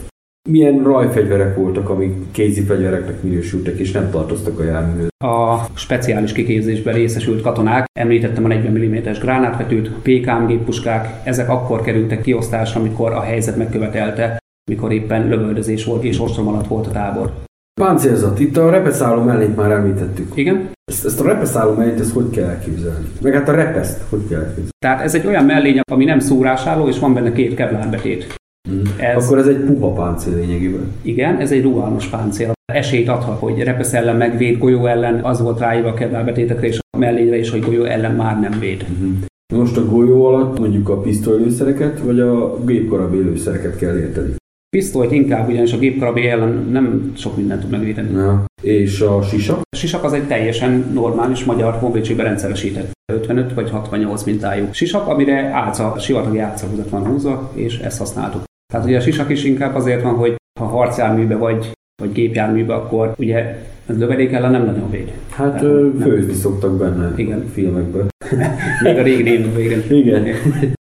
Speaker 1: Milyen rajfegyverek voltak, amik kézi fegyvereknek minősültek, és nem tartoztak a járműhöz?
Speaker 3: A speciális kiképzésben részesült katonák, említettem a 40 mm-es gránátvetőt, PKM géppuskák, ezek akkor kerültek kiosztásra, amikor a helyzet megkövetelte, mikor éppen lövöldözés volt és ostrom alatt volt a tábor.
Speaker 1: Páncélzat, itt a repeszálló mellényt már említettük.
Speaker 3: Igen.
Speaker 1: Ezt, ezt a repeszálló mellényt, ezt hogy kell elképzelni? Meg hát a repeszt, hogy kell elképzelni?
Speaker 3: Tehát ez egy olyan mellény, ami nem szúrásálló, és van benne két kevlárbetét.
Speaker 1: Mm. Ez, Akkor ez egy puha páncél lényegében.
Speaker 3: Igen, ez egy rugalmas páncél. Esélyt adhat, hogy repesz ellen megvéd, golyó ellen, az volt ráírva a kevlárbetétekre és a mellényre is, hogy golyó ellen már nem véd.
Speaker 1: Mm-hmm. Most a golyó alatt mondjuk a pisztolylőszereket, vagy a gépkarabélőszereket kell érteni?
Speaker 3: Pisztolyt inkább, ugyanis a gépkarabé ellen nem sok mindent tud megvédeni.
Speaker 1: Ja. És a sisak?
Speaker 3: A sisak az egy teljesen normális magyar honvédségben rendszeresített 55 vagy 68 mintájú sisak, amire álca, sivatagi álcahúzat van húzva, és ezt használtuk. Tehát ugye a sisak is inkább azért van, hogy ha harcjárműbe vagy, vagy gépjárműbe, akkor ugye ez lövedék ellen nem nagyon véd.
Speaker 1: Hát Tehát, főzni szoktak benne
Speaker 3: igen.
Speaker 1: a filmekben.
Speaker 3: Még a régi évben
Speaker 1: igen.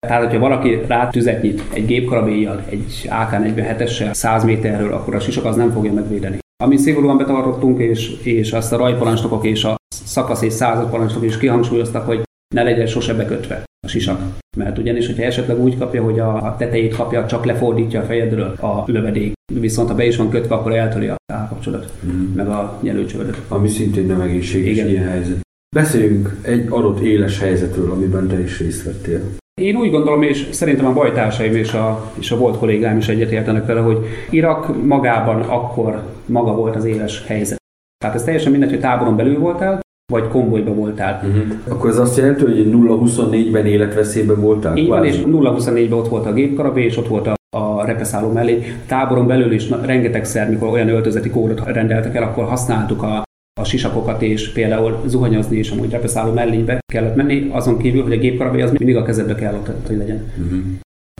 Speaker 3: Tehát, hogyha valaki rá tüzet nyit egy gépkarabéjjal, egy AK-47-essel 100 méterről, akkor a sisak az nem fogja megvédeni. Ami szigorúan betartottunk, és, és azt a rajparancsnokok és a szakasz és századparancsnokok is kihangsúlyoztak, hogy ne legyen sose bekötve a sisak. Mert ugyanis, hogyha esetleg úgy kapja, hogy a tetejét kapja, csak lefordítja a fejedről a lövedék. Viszont ha be is van kötve, akkor eltöri a állkapcsolat, mm. meg a nyelőcsövedet.
Speaker 1: Ami szintén nem egészséges Igen. ilyen helyzet. Beszéljünk egy adott éles helyzetről, amiben te is részt vettél.
Speaker 3: Én úgy gondolom, és szerintem a bajtársaim és a, és a volt kollégáim is egyetértenek vele, hogy Irak magában akkor maga volt az éles helyzet. Tehát ez teljesen mindegy, hogy táboron belül voltál, vagy konvojba voltál. Uh-huh.
Speaker 1: Akkor ez azt jelenti, hogy 0-24-ben életveszélyben voltál?
Speaker 3: Így van, és 0-24-ben ott volt a gépkarabé, és ott volt a, a repeszálló mellé. Táboron belül is na, rengetegszer, mikor olyan öltözeti kódot rendeltek el, akkor használtuk a, a sisakokat, és például zuhanyozni és amúgy repeszálló mellénybe kellett menni, azon kívül, hogy a gépkarabé az mindig a kezedbe kellett, hogy legyen. Uh-huh.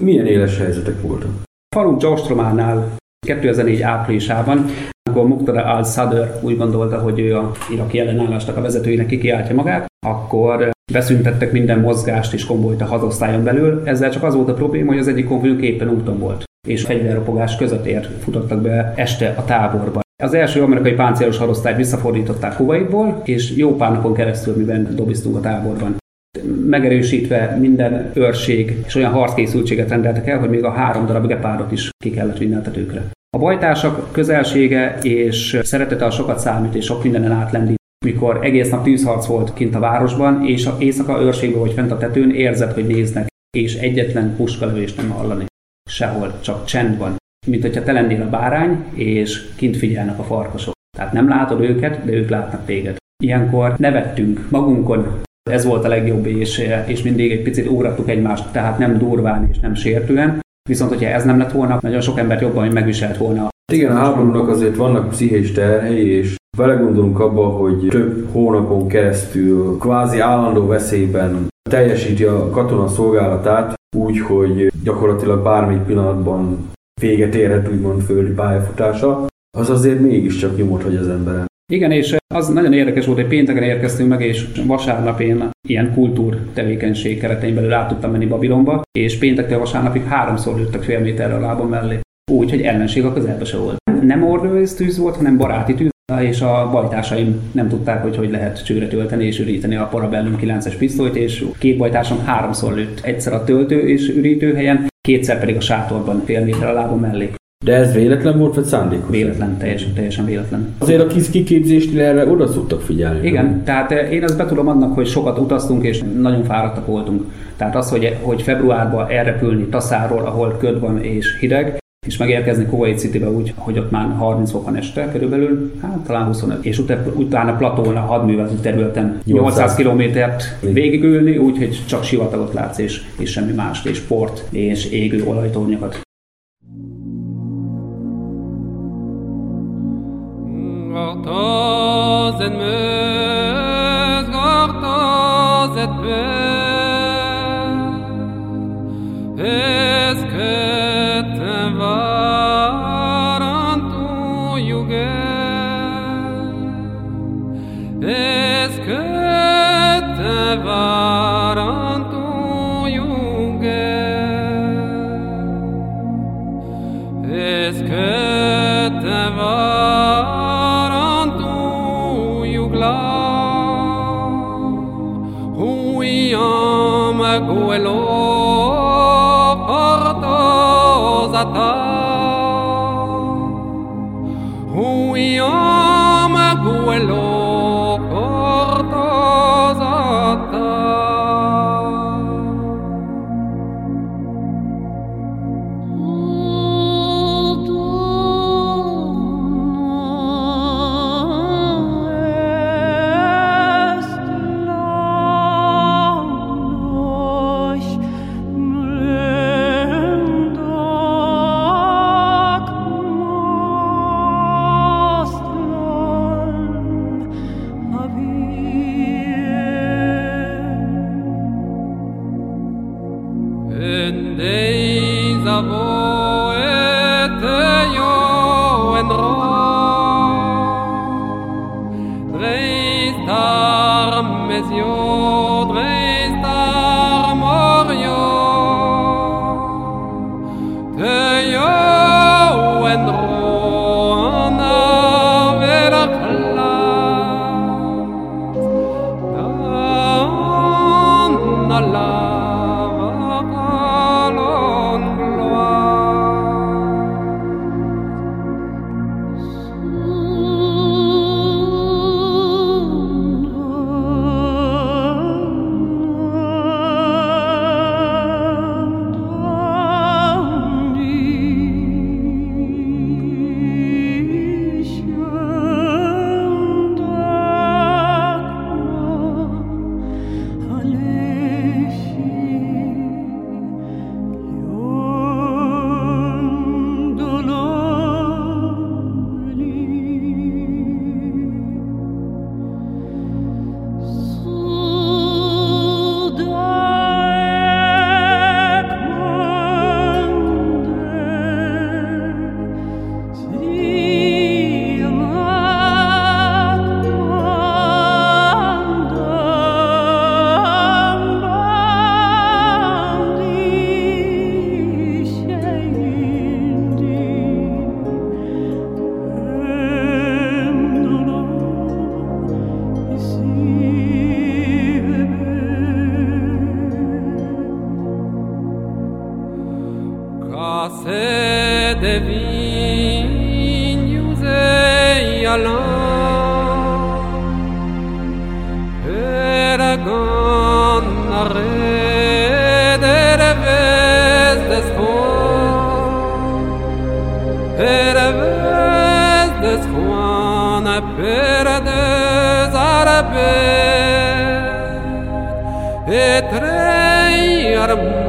Speaker 1: Milyen éles helyzetek voltak?
Speaker 3: Falu Jaustrománál 2004 áprilisában amikor Muqtada al-Sadr úgy gondolta, hogy ő a iraki ellenállásnak a vezetőjének kikiáltja magát, akkor beszüntettek minden mozgást és konvojt a hadosztályon belül. Ezzel csak az volt a probléma, hogy az egyik konvojunk éppen úton volt, és fegyverropogás között ért, futottak be este a táborba. Az első amerikai páncélos hadosztályt visszafordították Kuwaitból, és jó pár napon keresztül, miben dobiztunk a táborban megerősítve minden őrség és olyan harckészültséget rendeltek el, hogy még a három darab gepárdot is ki kellett vinni a tetőkre. A bajtársak közelsége és szeretete a sokat számít, és sok mindenen átlendít. Mikor egész nap tűzharc volt kint a városban, és a éjszaka őrségben vagy fent a tetőn, érzed, hogy néznek, és egyetlen puskalövést nem hallani. Sehol, csak csend van. Mint hogyha te lennél a bárány, és kint figyelnek a farkasok. Tehát nem látod őket, de ők látnak téged. Ilyenkor nevettünk magunkon, ez volt a legjobb, és, és mindig egy picit órattuk egymást, tehát nem durván és nem sértően, Viszont, hogyha ez nem lett volna, nagyon sok embert jobban megviselt volna.
Speaker 1: Igen, a háborúnak azért vannak pszichés terhei, és belegondolunk abba, hogy több hónapon keresztül kvázi állandó veszélyben teljesíti a katona szolgálatát, úgy, hogy gyakorlatilag bármelyik pillanatban véget érhet úgymond földi pályafutása, az azért mégiscsak nyomot hagy az emberen.
Speaker 3: Igen, és az nagyon érdekes volt, hogy pénteken érkeztünk meg, és vasárnap én ilyen kultúr tevékenység keretein belül át tudtam menni Babilonba, és péntektől vasárnapig háromszor lőttek fél méterre a lábam mellé. Úgy, hogy ellenség a közelbe se volt. Nem ordőz tűz volt, hanem baráti tűz, és a bajtársaim nem tudták, hogy hogy lehet csőre tölteni és üríteni a Parabellum 9-es pisztolyt, és két bajtársam háromszor lőtt. Egyszer a töltő és ürítőhelyen, kétszer pedig a sátorban fél méter a lábam mellé.
Speaker 1: De ez véletlen volt, vagy szándékos?
Speaker 3: Véletlen, teljesen, teljesen véletlen.
Speaker 1: Azért a kis kiképzésnél erre oda szoktak figyelni.
Speaker 3: Igen,
Speaker 1: nem?
Speaker 3: tehát eh, én ezt betudom annak, hogy sokat utaztunk, és nagyon fáradtak voltunk. Tehát az, hogy, hogy februárban elrepülni Taszáról, ahol köd van és hideg, és megérkezni Kuwait Citybe úgy, hogy ott már 30 fok van este körülbelül, hát talán 25, és utána, utána platón a hadműveleti területen 800 kilométert végigülni, úgyhogy csak sivatagot látsz, és, és semmi más, és port, és égő olajtornyokat.
Speaker 6: War tausend desató un idioma bed et reiarm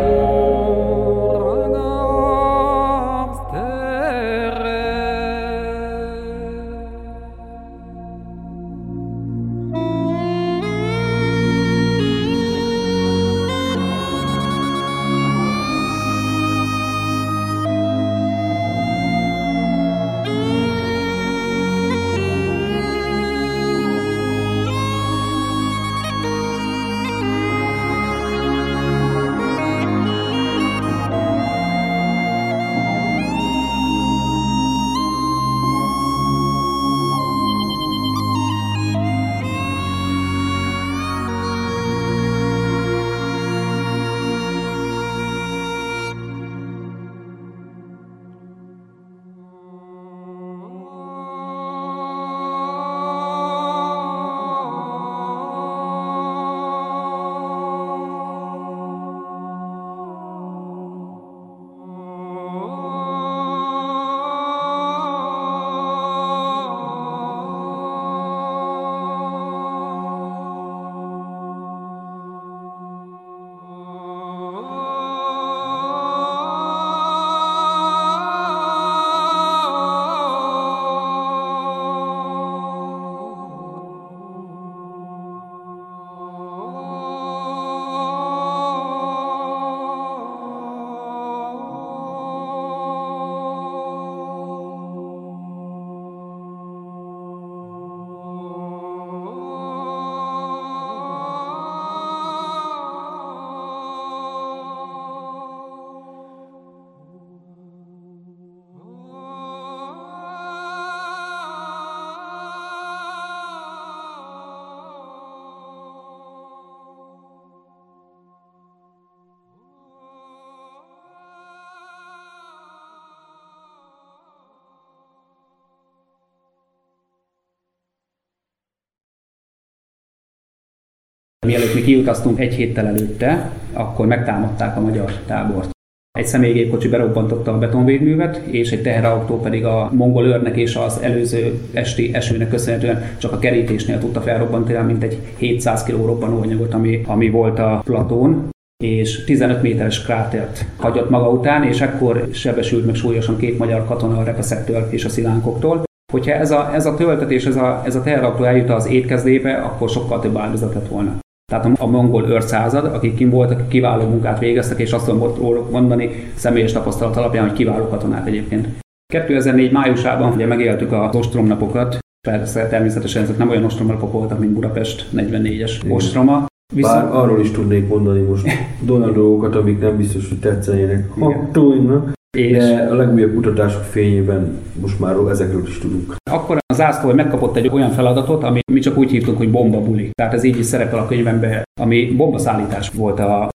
Speaker 3: Mielőtt mi kiutaztunk egy héttel előtte, akkor megtámadták a magyar tábort. Egy személygépkocsi berobbantotta a betonvédművet, és egy teherautó pedig a mongol őrnek és az előző esti esőnek köszönhetően csak a kerítésnél tudta felrobbantani, mint egy 700 kg robbanóanyagot, ami, ami volt a platón és 15 méteres krátert hagyott maga után, és ekkor sebesült meg súlyosan két magyar katona a repeszettől és a szilánkoktól. Hogyha ez a, ez a töltetés, ez a, ez a teherautó eljut az étkezdébe, akkor sokkal több áldozat lett volna. Tehát a, a mongol őrszázad, akik kim voltak, kiváló munkát végeztek, és azt tudom mondani személyes tapasztalat alapján, hogy kiváló katonák egyébként. 2004 májusában ugye megéltük az ostromnapokat, persze természetesen ezek nem olyan ostromnapok voltak, mint Budapest 44-es ostroma,
Speaker 1: Viszont... Bár arról is tudnék mondani most olyan dolgokat, amik nem biztos, hogy tetszenének. Hatóinak, és de a legújabb kutatások fényében most már ezekről is tudunk.
Speaker 3: Akkor az zászló megkapott egy olyan feladatot, ami mi csak úgy hívtunk, hogy bombabuli. Tehát ez így is szerepel a könyvemben, ami bombaszállítás volt a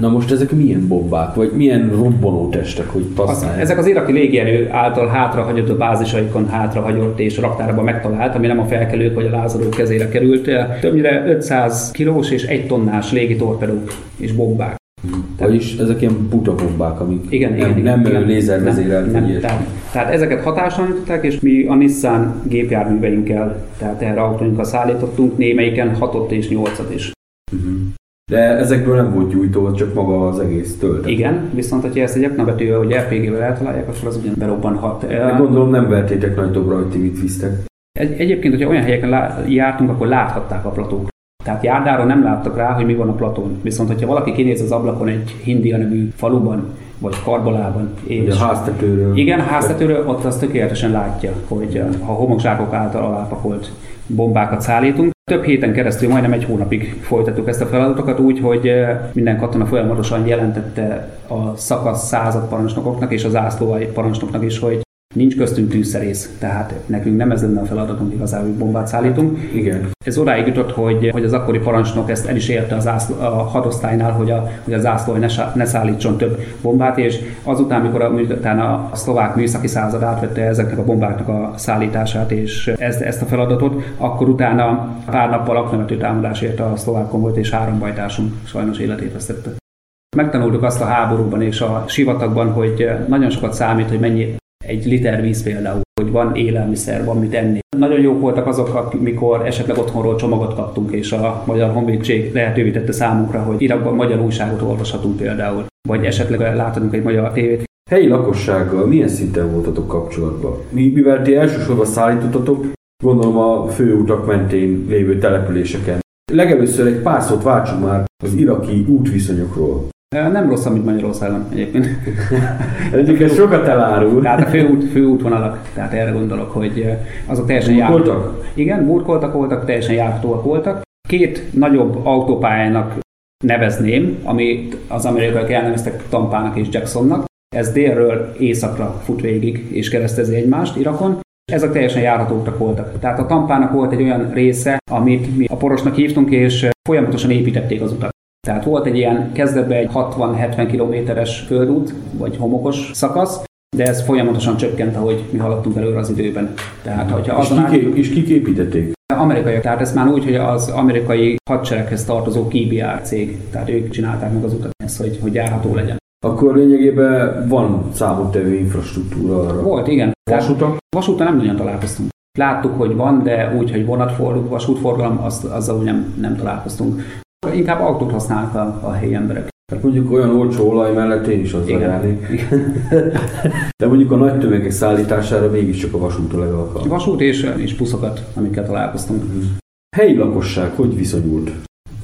Speaker 1: Na most ezek milyen bombák, vagy milyen robbanó testek, hogy passzálják?
Speaker 3: ezek az iraki légierő által hátrahagyott a bázisaikon hátrahagyott és raktárban megtalált, ami nem a felkelők vagy a lázadók kezére került. Többnyire 500 kilós és 1 tonnás légitorpedók és bombák.
Speaker 1: Vagyis ezek ilyen buta bombák, amik
Speaker 3: igen,
Speaker 1: nem,
Speaker 3: igen,
Speaker 1: nem
Speaker 3: igen,
Speaker 1: lézervezérelt.
Speaker 3: Nem, nem, tehát, tehát ezeket hatástalanították, és mi a Nissan gépjárműveinkkel, tehát erre autóinkkal szállítottunk, némelyiken 6 és 8-at is.
Speaker 1: Uh-huh. De ezekből nem volt gyújtó, csak maga az egész töltet.
Speaker 3: Igen, viszont ha ezt egy aknabetűvel vagy RPG-vel eltalálják, akkor az ugyan berobbanhat.
Speaker 1: De gondolom nem vertétek nagy dobra, hogy ti mit visztek.
Speaker 3: Egy, egyébként, hogyha olyan helyeken lá- jártunk, akkor láthatták a platók. Tehát járdáron nem láttak rá, hogy mi van a platón. Viszont, hogyha valaki kinéz az ablakon egy Hindia nevű faluban, vagy Karbolában.
Speaker 1: És a háztetőről.
Speaker 3: Igen, a háztetőről ott az tökéletesen látja, hogy ha homokzsákok által alápakolt bombákat szállítunk. Több héten keresztül, majdnem egy hónapig folytattuk ezt a feladatokat úgy, hogy eh, minden katona folyamatosan jelentette a szakasz század parancsnokoknak és az ászlóai parancsnoknak is, hogy Nincs köztünk tűzszerész, tehát nekünk nem ez lenne a feladatunk igazából, hogy bombát szállítunk.
Speaker 1: Igen.
Speaker 3: Ez odáig jutott, hogy, hogy az akkori parancsnok ezt el is érte az ászló, a hadosztálynál, hogy a, hogy az ászló ne, ne szállítson több bombát, és azután, amikor a, a, a szlovák műszaki század átvette ezeknek a bombáknak a szállítását és ezt, ezt a feladatot, akkor utána pár nappal aknavető támadás érte a szlovák konvojt, és három bajtársunk sajnos életét vesztette. Megtanultuk azt a háborúban és a sivatagban, hogy nagyon sokat számít, hogy mennyi egy liter víz például, hogy van élelmiszer, van mit enni. Nagyon jók voltak azok, amikor esetleg otthonról csomagot kaptunk, és a Magyar Honvédség lehetővé tette számunkra, hogy Irakban magyar újságot olvashatunk például, vagy esetleg láthatunk egy magyar tévét.
Speaker 1: Helyi lakossággal milyen szinten voltatok kapcsolatban? Mi, mivel ti elsősorban szállítottatok, gondolom a főutak mentén lévő településeken. Legelőször egy pár szót váltsunk már az iraki útviszonyokról.
Speaker 3: Nem rossz, amit Magyarországon egyébként.
Speaker 1: Egyébként sokat elárul.
Speaker 3: Tehát a főút, főútvonalak, tehát erre gondolok, hogy azok teljesen
Speaker 1: járhatóak.
Speaker 3: Igen, burkoltak voltak, teljesen járhatóak voltak. Két nagyobb autópályának nevezném, amit az amerikaiak elneveztek Tampának és Jacksonnak. Ez délről északra fut végig és keresztezi egymást Irakon. Ezek teljesen járhatóak voltak. Tehát a Tampának volt egy olyan része, amit mi a porosnak hívtunk, és folyamatosan építették az utat. Tehát volt egy ilyen kezdetben egy 60-70 kilométeres földút, vagy homokos szakasz, de ez folyamatosan csökkent, ahogy mi haladtunk előre az időben. Tehát, hogyha
Speaker 1: és,
Speaker 3: azon
Speaker 1: kik, és kik építették?
Speaker 3: Amerikaiak, tehát ez már úgy, hogy az amerikai hadsereghez tartozó KBR cég, tehát ők csinálták meg az utat, ezt, hogy, hogy járható legyen.
Speaker 1: Akkor lényegében van számottevő infrastruktúra arra.
Speaker 3: Volt, igen.
Speaker 1: Vasúta?
Speaker 3: Vasúta nem nagyon találkoztunk. Láttuk, hogy van, de úgy, hogy vonatforgalom, vasútforgalom, az, azzal úgy nem, nem találkoztunk. Inkább autót használnak a, a helyi emberek.
Speaker 1: Tehát mondjuk olyan olcsó olaj mellett én is azzal járnék. De mondjuk a nagy tömegek szállítására mégiscsak a vasút a legalkalmasabb.
Speaker 3: Vasút és, és buszokat, amikkel találkoztunk.
Speaker 1: Helyi lakosság hogy viszonyult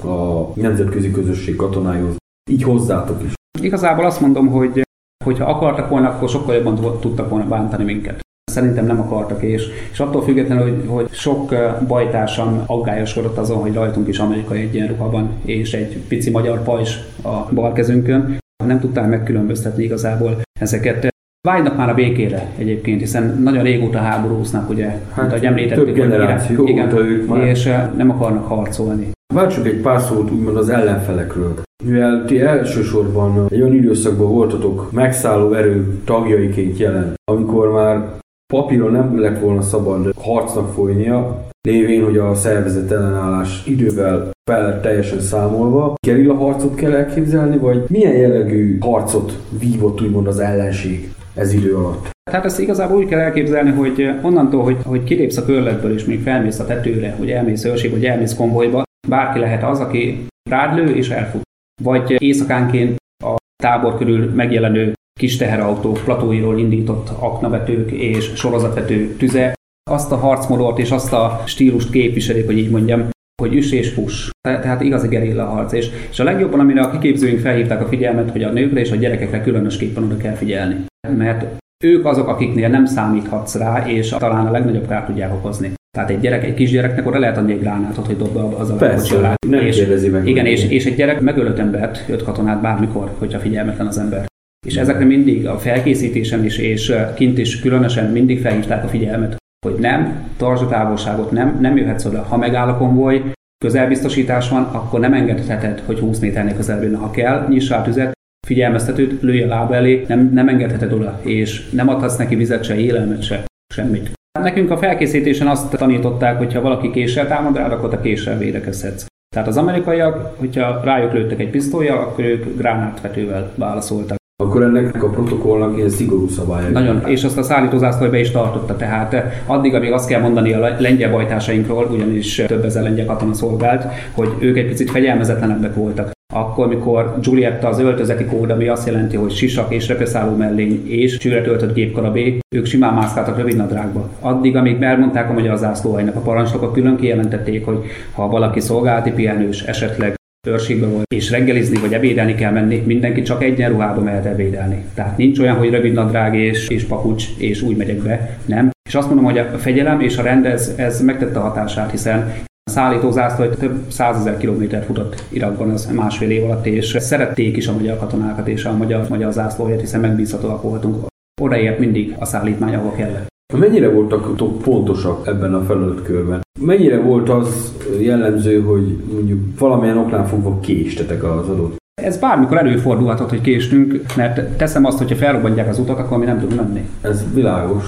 Speaker 1: a nemzetközi közösség katonájához? Így hozzátok is.
Speaker 3: Igazából azt mondom, hogy hogyha akartak volna, akkor sokkal jobban tudtak volna bántani minket. Szerintem nem akartak, és, és attól függetlenül, hogy, hogy sok bajtársam aggályoskodott azon, hogy rajtunk is amerikai egyenruha van, és egy pici magyar pajzs a bal kezünkön, nem tudták megkülönböztetni igazából ezeket. Vágynak már a békére egyébként, hiszen nagyon régóta háborúznak, ugye, hát, mint ahogy említettük.
Speaker 1: Több generáció
Speaker 3: igen,
Speaker 1: ők már.
Speaker 3: És nem akarnak harcolni.
Speaker 1: Váltsuk egy pár szót úgymond az ellenfelekről. Mivel ti elsősorban egy olyan időszakban voltatok megszálló erő tagjaiként jelen, amikor már papíron nem lett volna szabad harcnak folynia, lévén, hogy a szervezet ellenállás idővel fel teljesen számolva. Gerilla harcot kell elképzelni, vagy milyen jellegű harcot vívott úgymond az ellenség ez idő alatt?
Speaker 3: Tehát ezt igazából úgy kell elképzelni, hogy onnantól, hogy, hogy kilépsz a körletből és még felmész a tetőre, hogy elmész őrség, vagy elmész konvojba, bárki lehet az, aki rád lő és elfut. Vagy éjszakánként a tábor körül megjelenő kis teherautók, platóiról indított aknavetők és sorozatvető tüze azt a harcmodort és azt a stílust képviselik, hogy így mondjam, hogy üs és fuss. Tehát igazi gerilla harc. És, és a legjobban, amire a kiképzőink felhívták a figyelmet, hogy a nőkre és a gyerekekre különösképpen oda kell figyelni. Mert ők azok, akiknél nem számíthatsz rá, és talán a legnagyobb kárt tudják okozni. Tehát egy gyerek, egy kisgyereknek oda lehet adni egy gránátot, hogy dobja az a
Speaker 1: Persze, nem
Speaker 3: és,
Speaker 1: meg.
Speaker 3: Igen, és, és egy gyerek megölött embert, öt katonát bármikor, hogyha figyelmetlen az ember. És ezekre mindig a felkészítésen is, és kint is különösen mindig felhívták a figyelmet, hogy nem, tartsd a távolságot, nem, nem jöhetsz oda. Ha megáll a konvoj, közelbiztosítás van, akkor nem engedheted, hogy 20 méternél közelebb. Ha kell, nyissa a tüzet, figyelmeztetőt, lőj a lába elé, nem, nem engedheted oda, és nem adhatsz neki vizet se, élelmet se, semmit. Nekünk a felkészítésen azt tanították, hogy ha valaki késsel támad rád, akkor te késsel védekezhetsz. Tehát az amerikaiak, hogyha rájuk lőttek egy pisztolya, akkor ők gránátvetővel válaszoltak.
Speaker 1: Akkor ennek a protokollnak ilyen szigorú szabályai.
Speaker 3: Nagyon, és azt a szállítózászlói be is tartotta, tehát addig, amíg azt kell mondani a lengyel bajtásainkról, ugyanis több ezer lengyel katona szolgált, hogy ők egy picit fegyelmezetlenebbek voltak. Akkor, mikor Giulietta az öltözeti kód, ami azt jelenti, hogy sisak és repeszálló mellény és csőre töltött gépkarabé, ők simán mászkáltak rövid nadrágba. Addig, amíg elmondták a magyar zászlóhajnak, a parancsnokok külön kijelentették, hogy ha valaki szolgálati pihenős, esetleg őrségbe volt, és reggelizni vagy ebédelni kell menni, mindenki csak egyenruhába mehet ebédelni. Tehát nincs olyan, hogy rövid nadrág és, és papucs, és úgy megyek be, nem. És azt mondom, hogy a fegyelem és a rend ez, ez megtette a hatását, hiszen a szállító zászló több százezer kilométer futott Irakban az másfél év alatt, és szerették is a magyar katonákat és a magyar, magyar zászlóért, hiszen megbízhatóak voltunk. Odaért mindig a szállítmány, ahol kellett.
Speaker 1: Mennyire voltak pontosak ebben a feladatkörben? Mennyire volt az jellemző, hogy mondjuk valamilyen oknál fogva késtetek az adott
Speaker 3: ez bármikor előfordulhatott, hogy késtünk, mert teszem azt, hogyha felrobbantják az utat, akkor mi nem tudunk menni.
Speaker 1: Ez világos.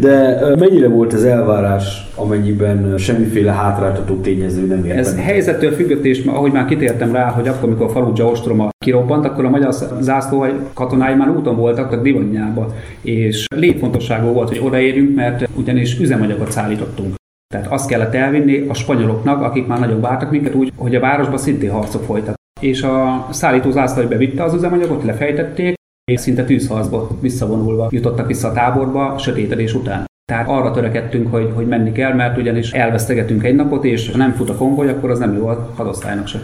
Speaker 1: De mennyire volt ez elvárás, amennyiben semmiféle hátráltató tényező nem ért
Speaker 3: Ez
Speaker 1: benneteket?
Speaker 3: helyzettől függött, és ahogy már kitértem rá, hogy akkor, amikor a falu ostroma kirobbant, akkor a magyar zászló katonái már úton voltak a Divonyába, és létfontosságú volt, hogy odaérjünk, mert ugyanis üzemanyagot szállítottunk. Tehát azt kellett elvinni a spanyoloknak, akik már nagyon vártak minket úgy, hogy a városban szintén harcok folytak. És a szállító zászló bevitte az üzemanyagot, lefejtették, és szinte tűzharcba visszavonulva jutottak vissza a táborba sötétedés után. Tehát arra törekedtünk, hogy, hogy menni kell, mert ugyanis elvesztegetünk egy napot, és ha nem fut a konvoj, akkor az nem jó a hadosztálynak se.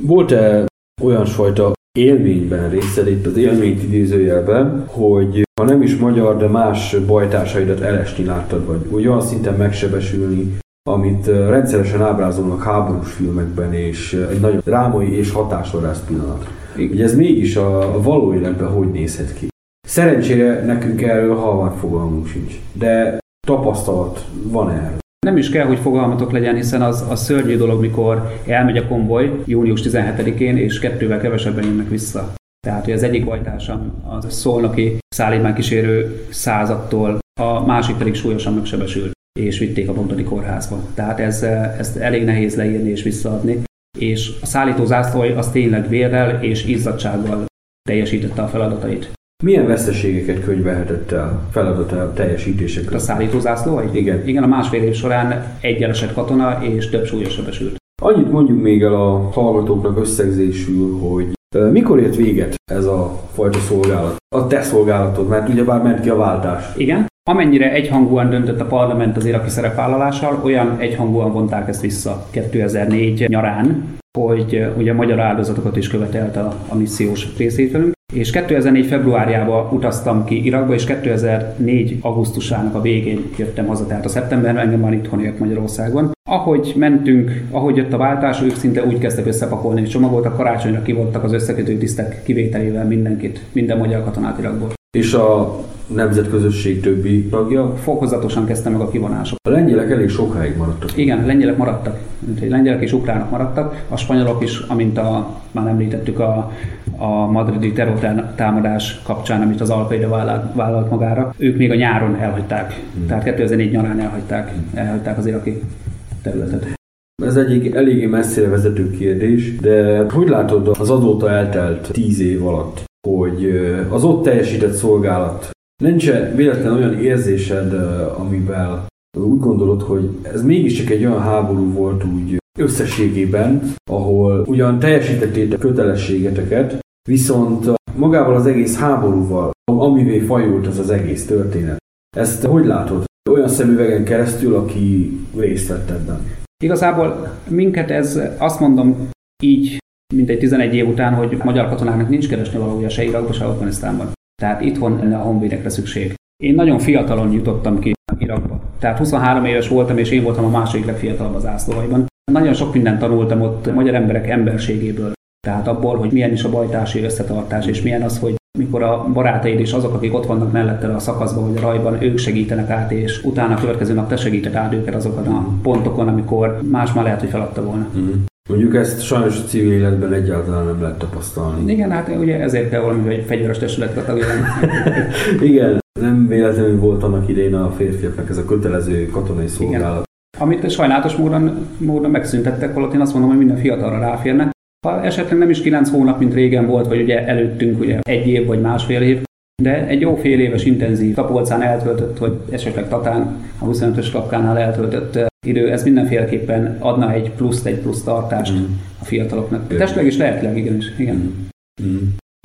Speaker 1: Volt-e olyan fajta élményben részed itt az élményt idézőjelben, hogy ha nem is magyar, de más bajtársaidat elesni láttad, vagy úgy olyan szinten megsebesülni, amit rendszeresen ábrázolnak háborús filmekben, és egy nagyon drámai és hatásvadász pillanat. Ugye ez mégis a, a való életben hogy nézhet ki? Szerencsére nekünk erről halvány fogalmunk sincs, de tapasztalat van erről.
Speaker 3: Nem is kell, hogy fogalmatok legyen, hiszen az a szörnyű dolog, mikor elmegy a konvoj június 17-én, és kettővel kevesebben jönnek vissza. Tehát, hogy az egyik bajtársam az szolnoki szállítmánykísérő századtól, a másik pedig súlyosan megsebesült, és vitték a Bogdani kórházba. Tehát ez, ezt elég nehéz leírni és visszaadni. És a szállító zászlói az tényleg vérrel és izzadsággal teljesítette a feladatait.
Speaker 1: Milyen veszteségeket könyvelhetett el feladata teljesítésekre?
Speaker 3: A szállító zászlói?
Speaker 1: Igen.
Speaker 3: Igen, a másfél év során egy elesett katona és több súlyos sebesült.
Speaker 1: Annyit mondjuk még el a hallgatóknak összegzésül, hogy ö, mikor ért véget ez a fajta szolgálat? A te szolgálatod, mert ugyebár ment ki a váltás.
Speaker 3: Igen. Amennyire egyhangúan döntött a parlament az iraki szerepvállalással, olyan egyhangúan vonták ezt vissza 2004 nyarán, hogy ugye a magyar áldozatokat is követelte a, a missziós részvételünk. És 2004. februárjában utaztam ki Irakba, és 2004. augusztusának a végén jöttem haza, tehát a szeptemberben engem már itthon ért Magyarországon. Ahogy mentünk, ahogy jött a váltás, ők szinte úgy kezdtek összepakolni egy csomagot, a karácsonyra kivontak az összekötő tisztek kivételével mindenkit, minden magyar katonát Irakból.
Speaker 1: És a nemzetközösség többi tagja.
Speaker 3: Fokozatosan kezdte meg a kivonások.
Speaker 1: A lengyelek elég sokáig maradtak.
Speaker 3: Igen, a lengyelek maradtak. Lengyelek és ukránok maradtak. A spanyolok is, amint a, már említettük, a, a madridi terrortámadás kapcsán, amit az Alkaida vállalt, vállalt magára. Ők még a nyáron elhagyták, tehát 2004 nyarán elhagyták, elhagyták az iraki területet.
Speaker 1: Ez egyik eléggé messzire vezető kérdés, de hogy látod az azóta eltelt tíz év alatt, hogy az ott teljesített szolgálat nincs véletlen olyan érzésed, amivel úgy gondolod, hogy ez mégiscsak egy olyan háború volt úgy összességében, ahol ugyan teljesítettétek kötelességeteket, viszont magával az egész háborúval, amivé fajult az az egész történet. Ezt hogy látod? Olyan szemüvegen keresztül, aki részt vett ebben.
Speaker 3: Igazából minket ez, azt mondom így, mint egy 11 év után, hogy magyar katonáknak nincs keresni valója se Irakban, se Afganisztánban. Tehát itthon lenne a honvédekre szükség. Én nagyon fiatalon jutottam ki Irakba. Tehát 23 éves voltam, és én voltam a második legfiatalabb az ászlóaiban. Nagyon sok mindent tanultam ott magyar emberek emberségéből. Tehát abból, hogy milyen is a bajtási összetartás, és milyen az, hogy mikor a barátaid és azok, akik ott vannak melletted a szakaszban vagy a rajban, ők segítenek át, és utána a következő nap te segíted át őket azokon a pontokon, amikor más már lehet, hogy feladta volna.
Speaker 1: Mm. Mondjuk ezt sajnos a civil életben egyáltalán nem lehet tapasztalni.
Speaker 3: Igen, hát ugye ezért kell valami, hogy fegyveres testületre tagja
Speaker 1: Igen, nem véletlenül volt annak idején a férfiaknak ez a kötelező katonai szolgálat.
Speaker 3: Amit sajnálatos módon, módon megszüntettek, holott én azt mondom, hogy minden fiatalra ráférnek. Ha esetleg nem is 9 hónap, mint régen volt, vagy ugye előttünk ugye egy év vagy másfél év, de egy jó fél éves intenzív Tapolcán eltöltött, vagy esetleg Tatán, a 25-ös kapkánál eltöltött idő, ez mindenféleképpen adna egy pluszt, egy plusz tartást mm. a fiataloknak. Testleg és lelkileg, igenis. Igen.
Speaker 1: Mm.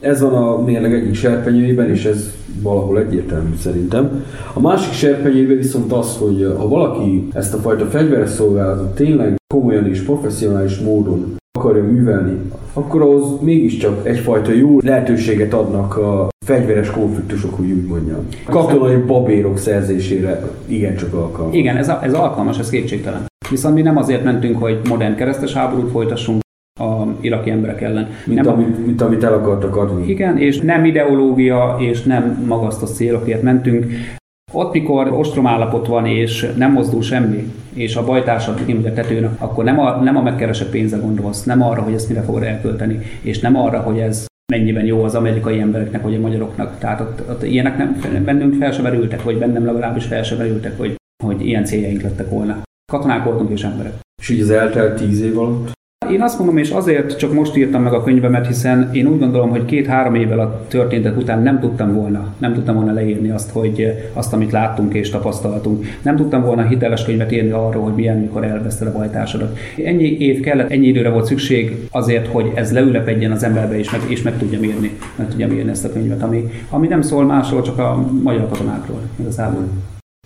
Speaker 1: Ez van a mérleg egyik serpenyőjében, és ez valahol egyértelmű szerintem. A másik serpenyőjében viszont az, hogy ha valaki ezt a fajta fegyveres szolgálatot tényleg komolyan és professzionális módon akarja művelni, akkor ahhoz mégiscsak egyfajta jó lehetőséget adnak a fegyveres konfliktusok, hogy úgy mondjam. Katonai babérok szerzésére igencsak alkalmas.
Speaker 3: Igen, ez, a, ez alkalmas, ez kétségtelen. Viszont mi nem azért mentünk, hogy modern keresztes háborút folytassunk a iraki emberek ellen.
Speaker 1: Mint,
Speaker 3: nem,
Speaker 1: amit, mint amit el akartak adni.
Speaker 3: Igen, és nem ideológia, és nem magasztos célokért mentünk. Ott, mikor ostrom állapot van, és nem mozdul semmi, és a bajtársad kimúgy a tetőn, akkor nem a, nem a megkeresett pénzre gondolsz, nem arra, hogy ezt mire fogod elkölteni, és nem arra, hogy ez mennyiben jó az amerikai embereknek, vagy a magyaroknak. Tehát ott, ott ilyenek nem, bennünk fel sem merültek, vagy bennem legalábbis fel sem merültek, hogy, hogy ilyen céljaink lettek volna. Katonák voltunk és emberek.
Speaker 1: És így az eltelt tíz év alatt?
Speaker 3: Én azt mondom, és azért csak most írtam meg a könyvemet, hiszen én úgy gondolom, hogy két-három évvel a történtek után nem tudtam volna, nem tudtam volna leírni azt, hogy azt, amit láttunk és tapasztaltunk. Nem tudtam volna hiteles könyvet írni arról, hogy milyen, mikor elveszted a bajtársadat. Ennyi év kellett, ennyi időre volt szükség azért, hogy ez leülepedjen az emberbe, és meg, és meg tudja mérni, meg tudja mérni ezt a könyvet, ami, ami nem szól másról, csak a magyar katonákról igazából.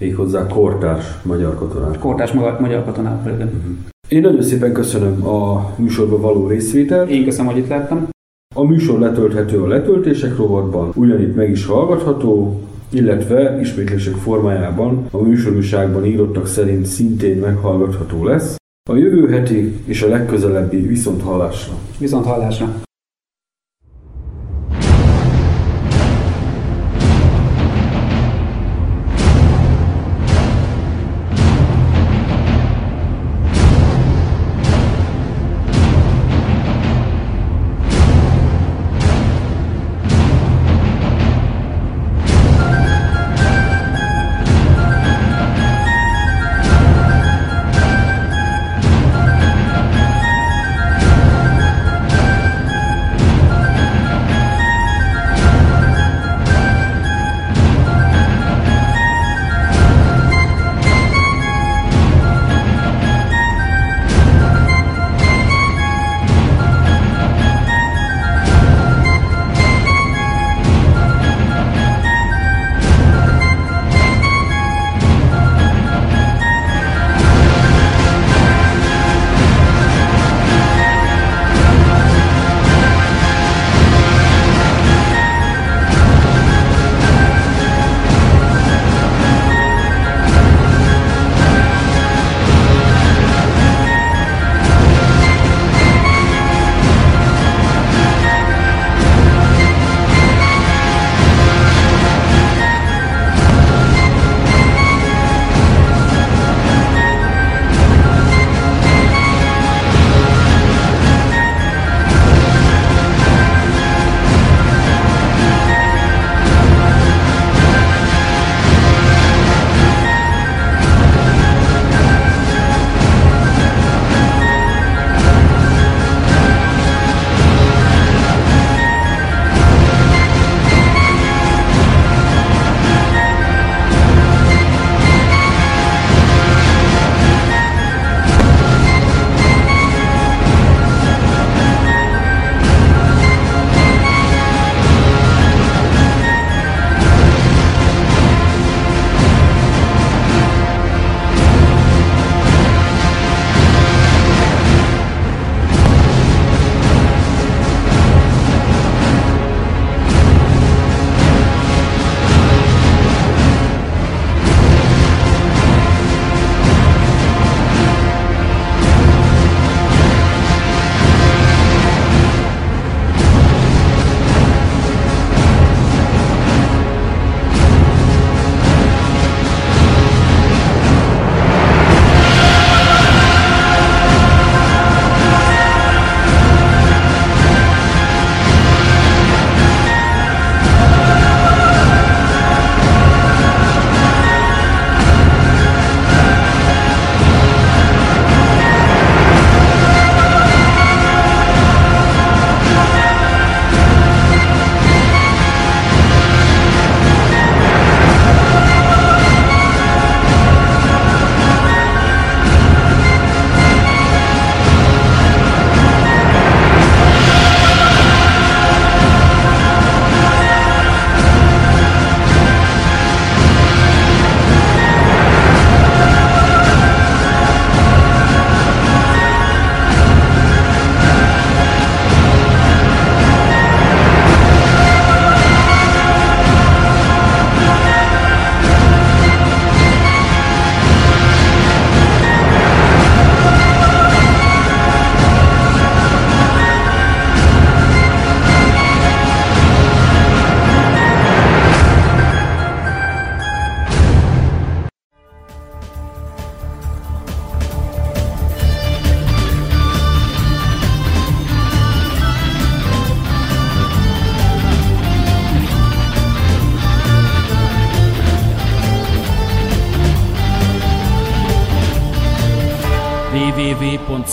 Speaker 1: Méghozzá kortárs magyar katonák.
Speaker 3: Kortárs magyar, magyar katonákról, igen. Uh-huh.
Speaker 1: Én nagyon szépen köszönöm a műsorban való részvételt.
Speaker 3: Én köszönöm, hogy itt lettem.
Speaker 1: A műsor letölthető a letöltések rovatban, ugyanitt meg is hallgatható, illetve ismétlések formájában a műsorúságban írottak szerint szintén meghallgatható lesz. A jövő heti és a legközelebbi
Speaker 3: viszont hallásra.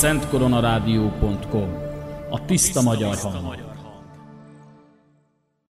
Speaker 7: Www.szentkoronarádió.com A tiszta magyar hang.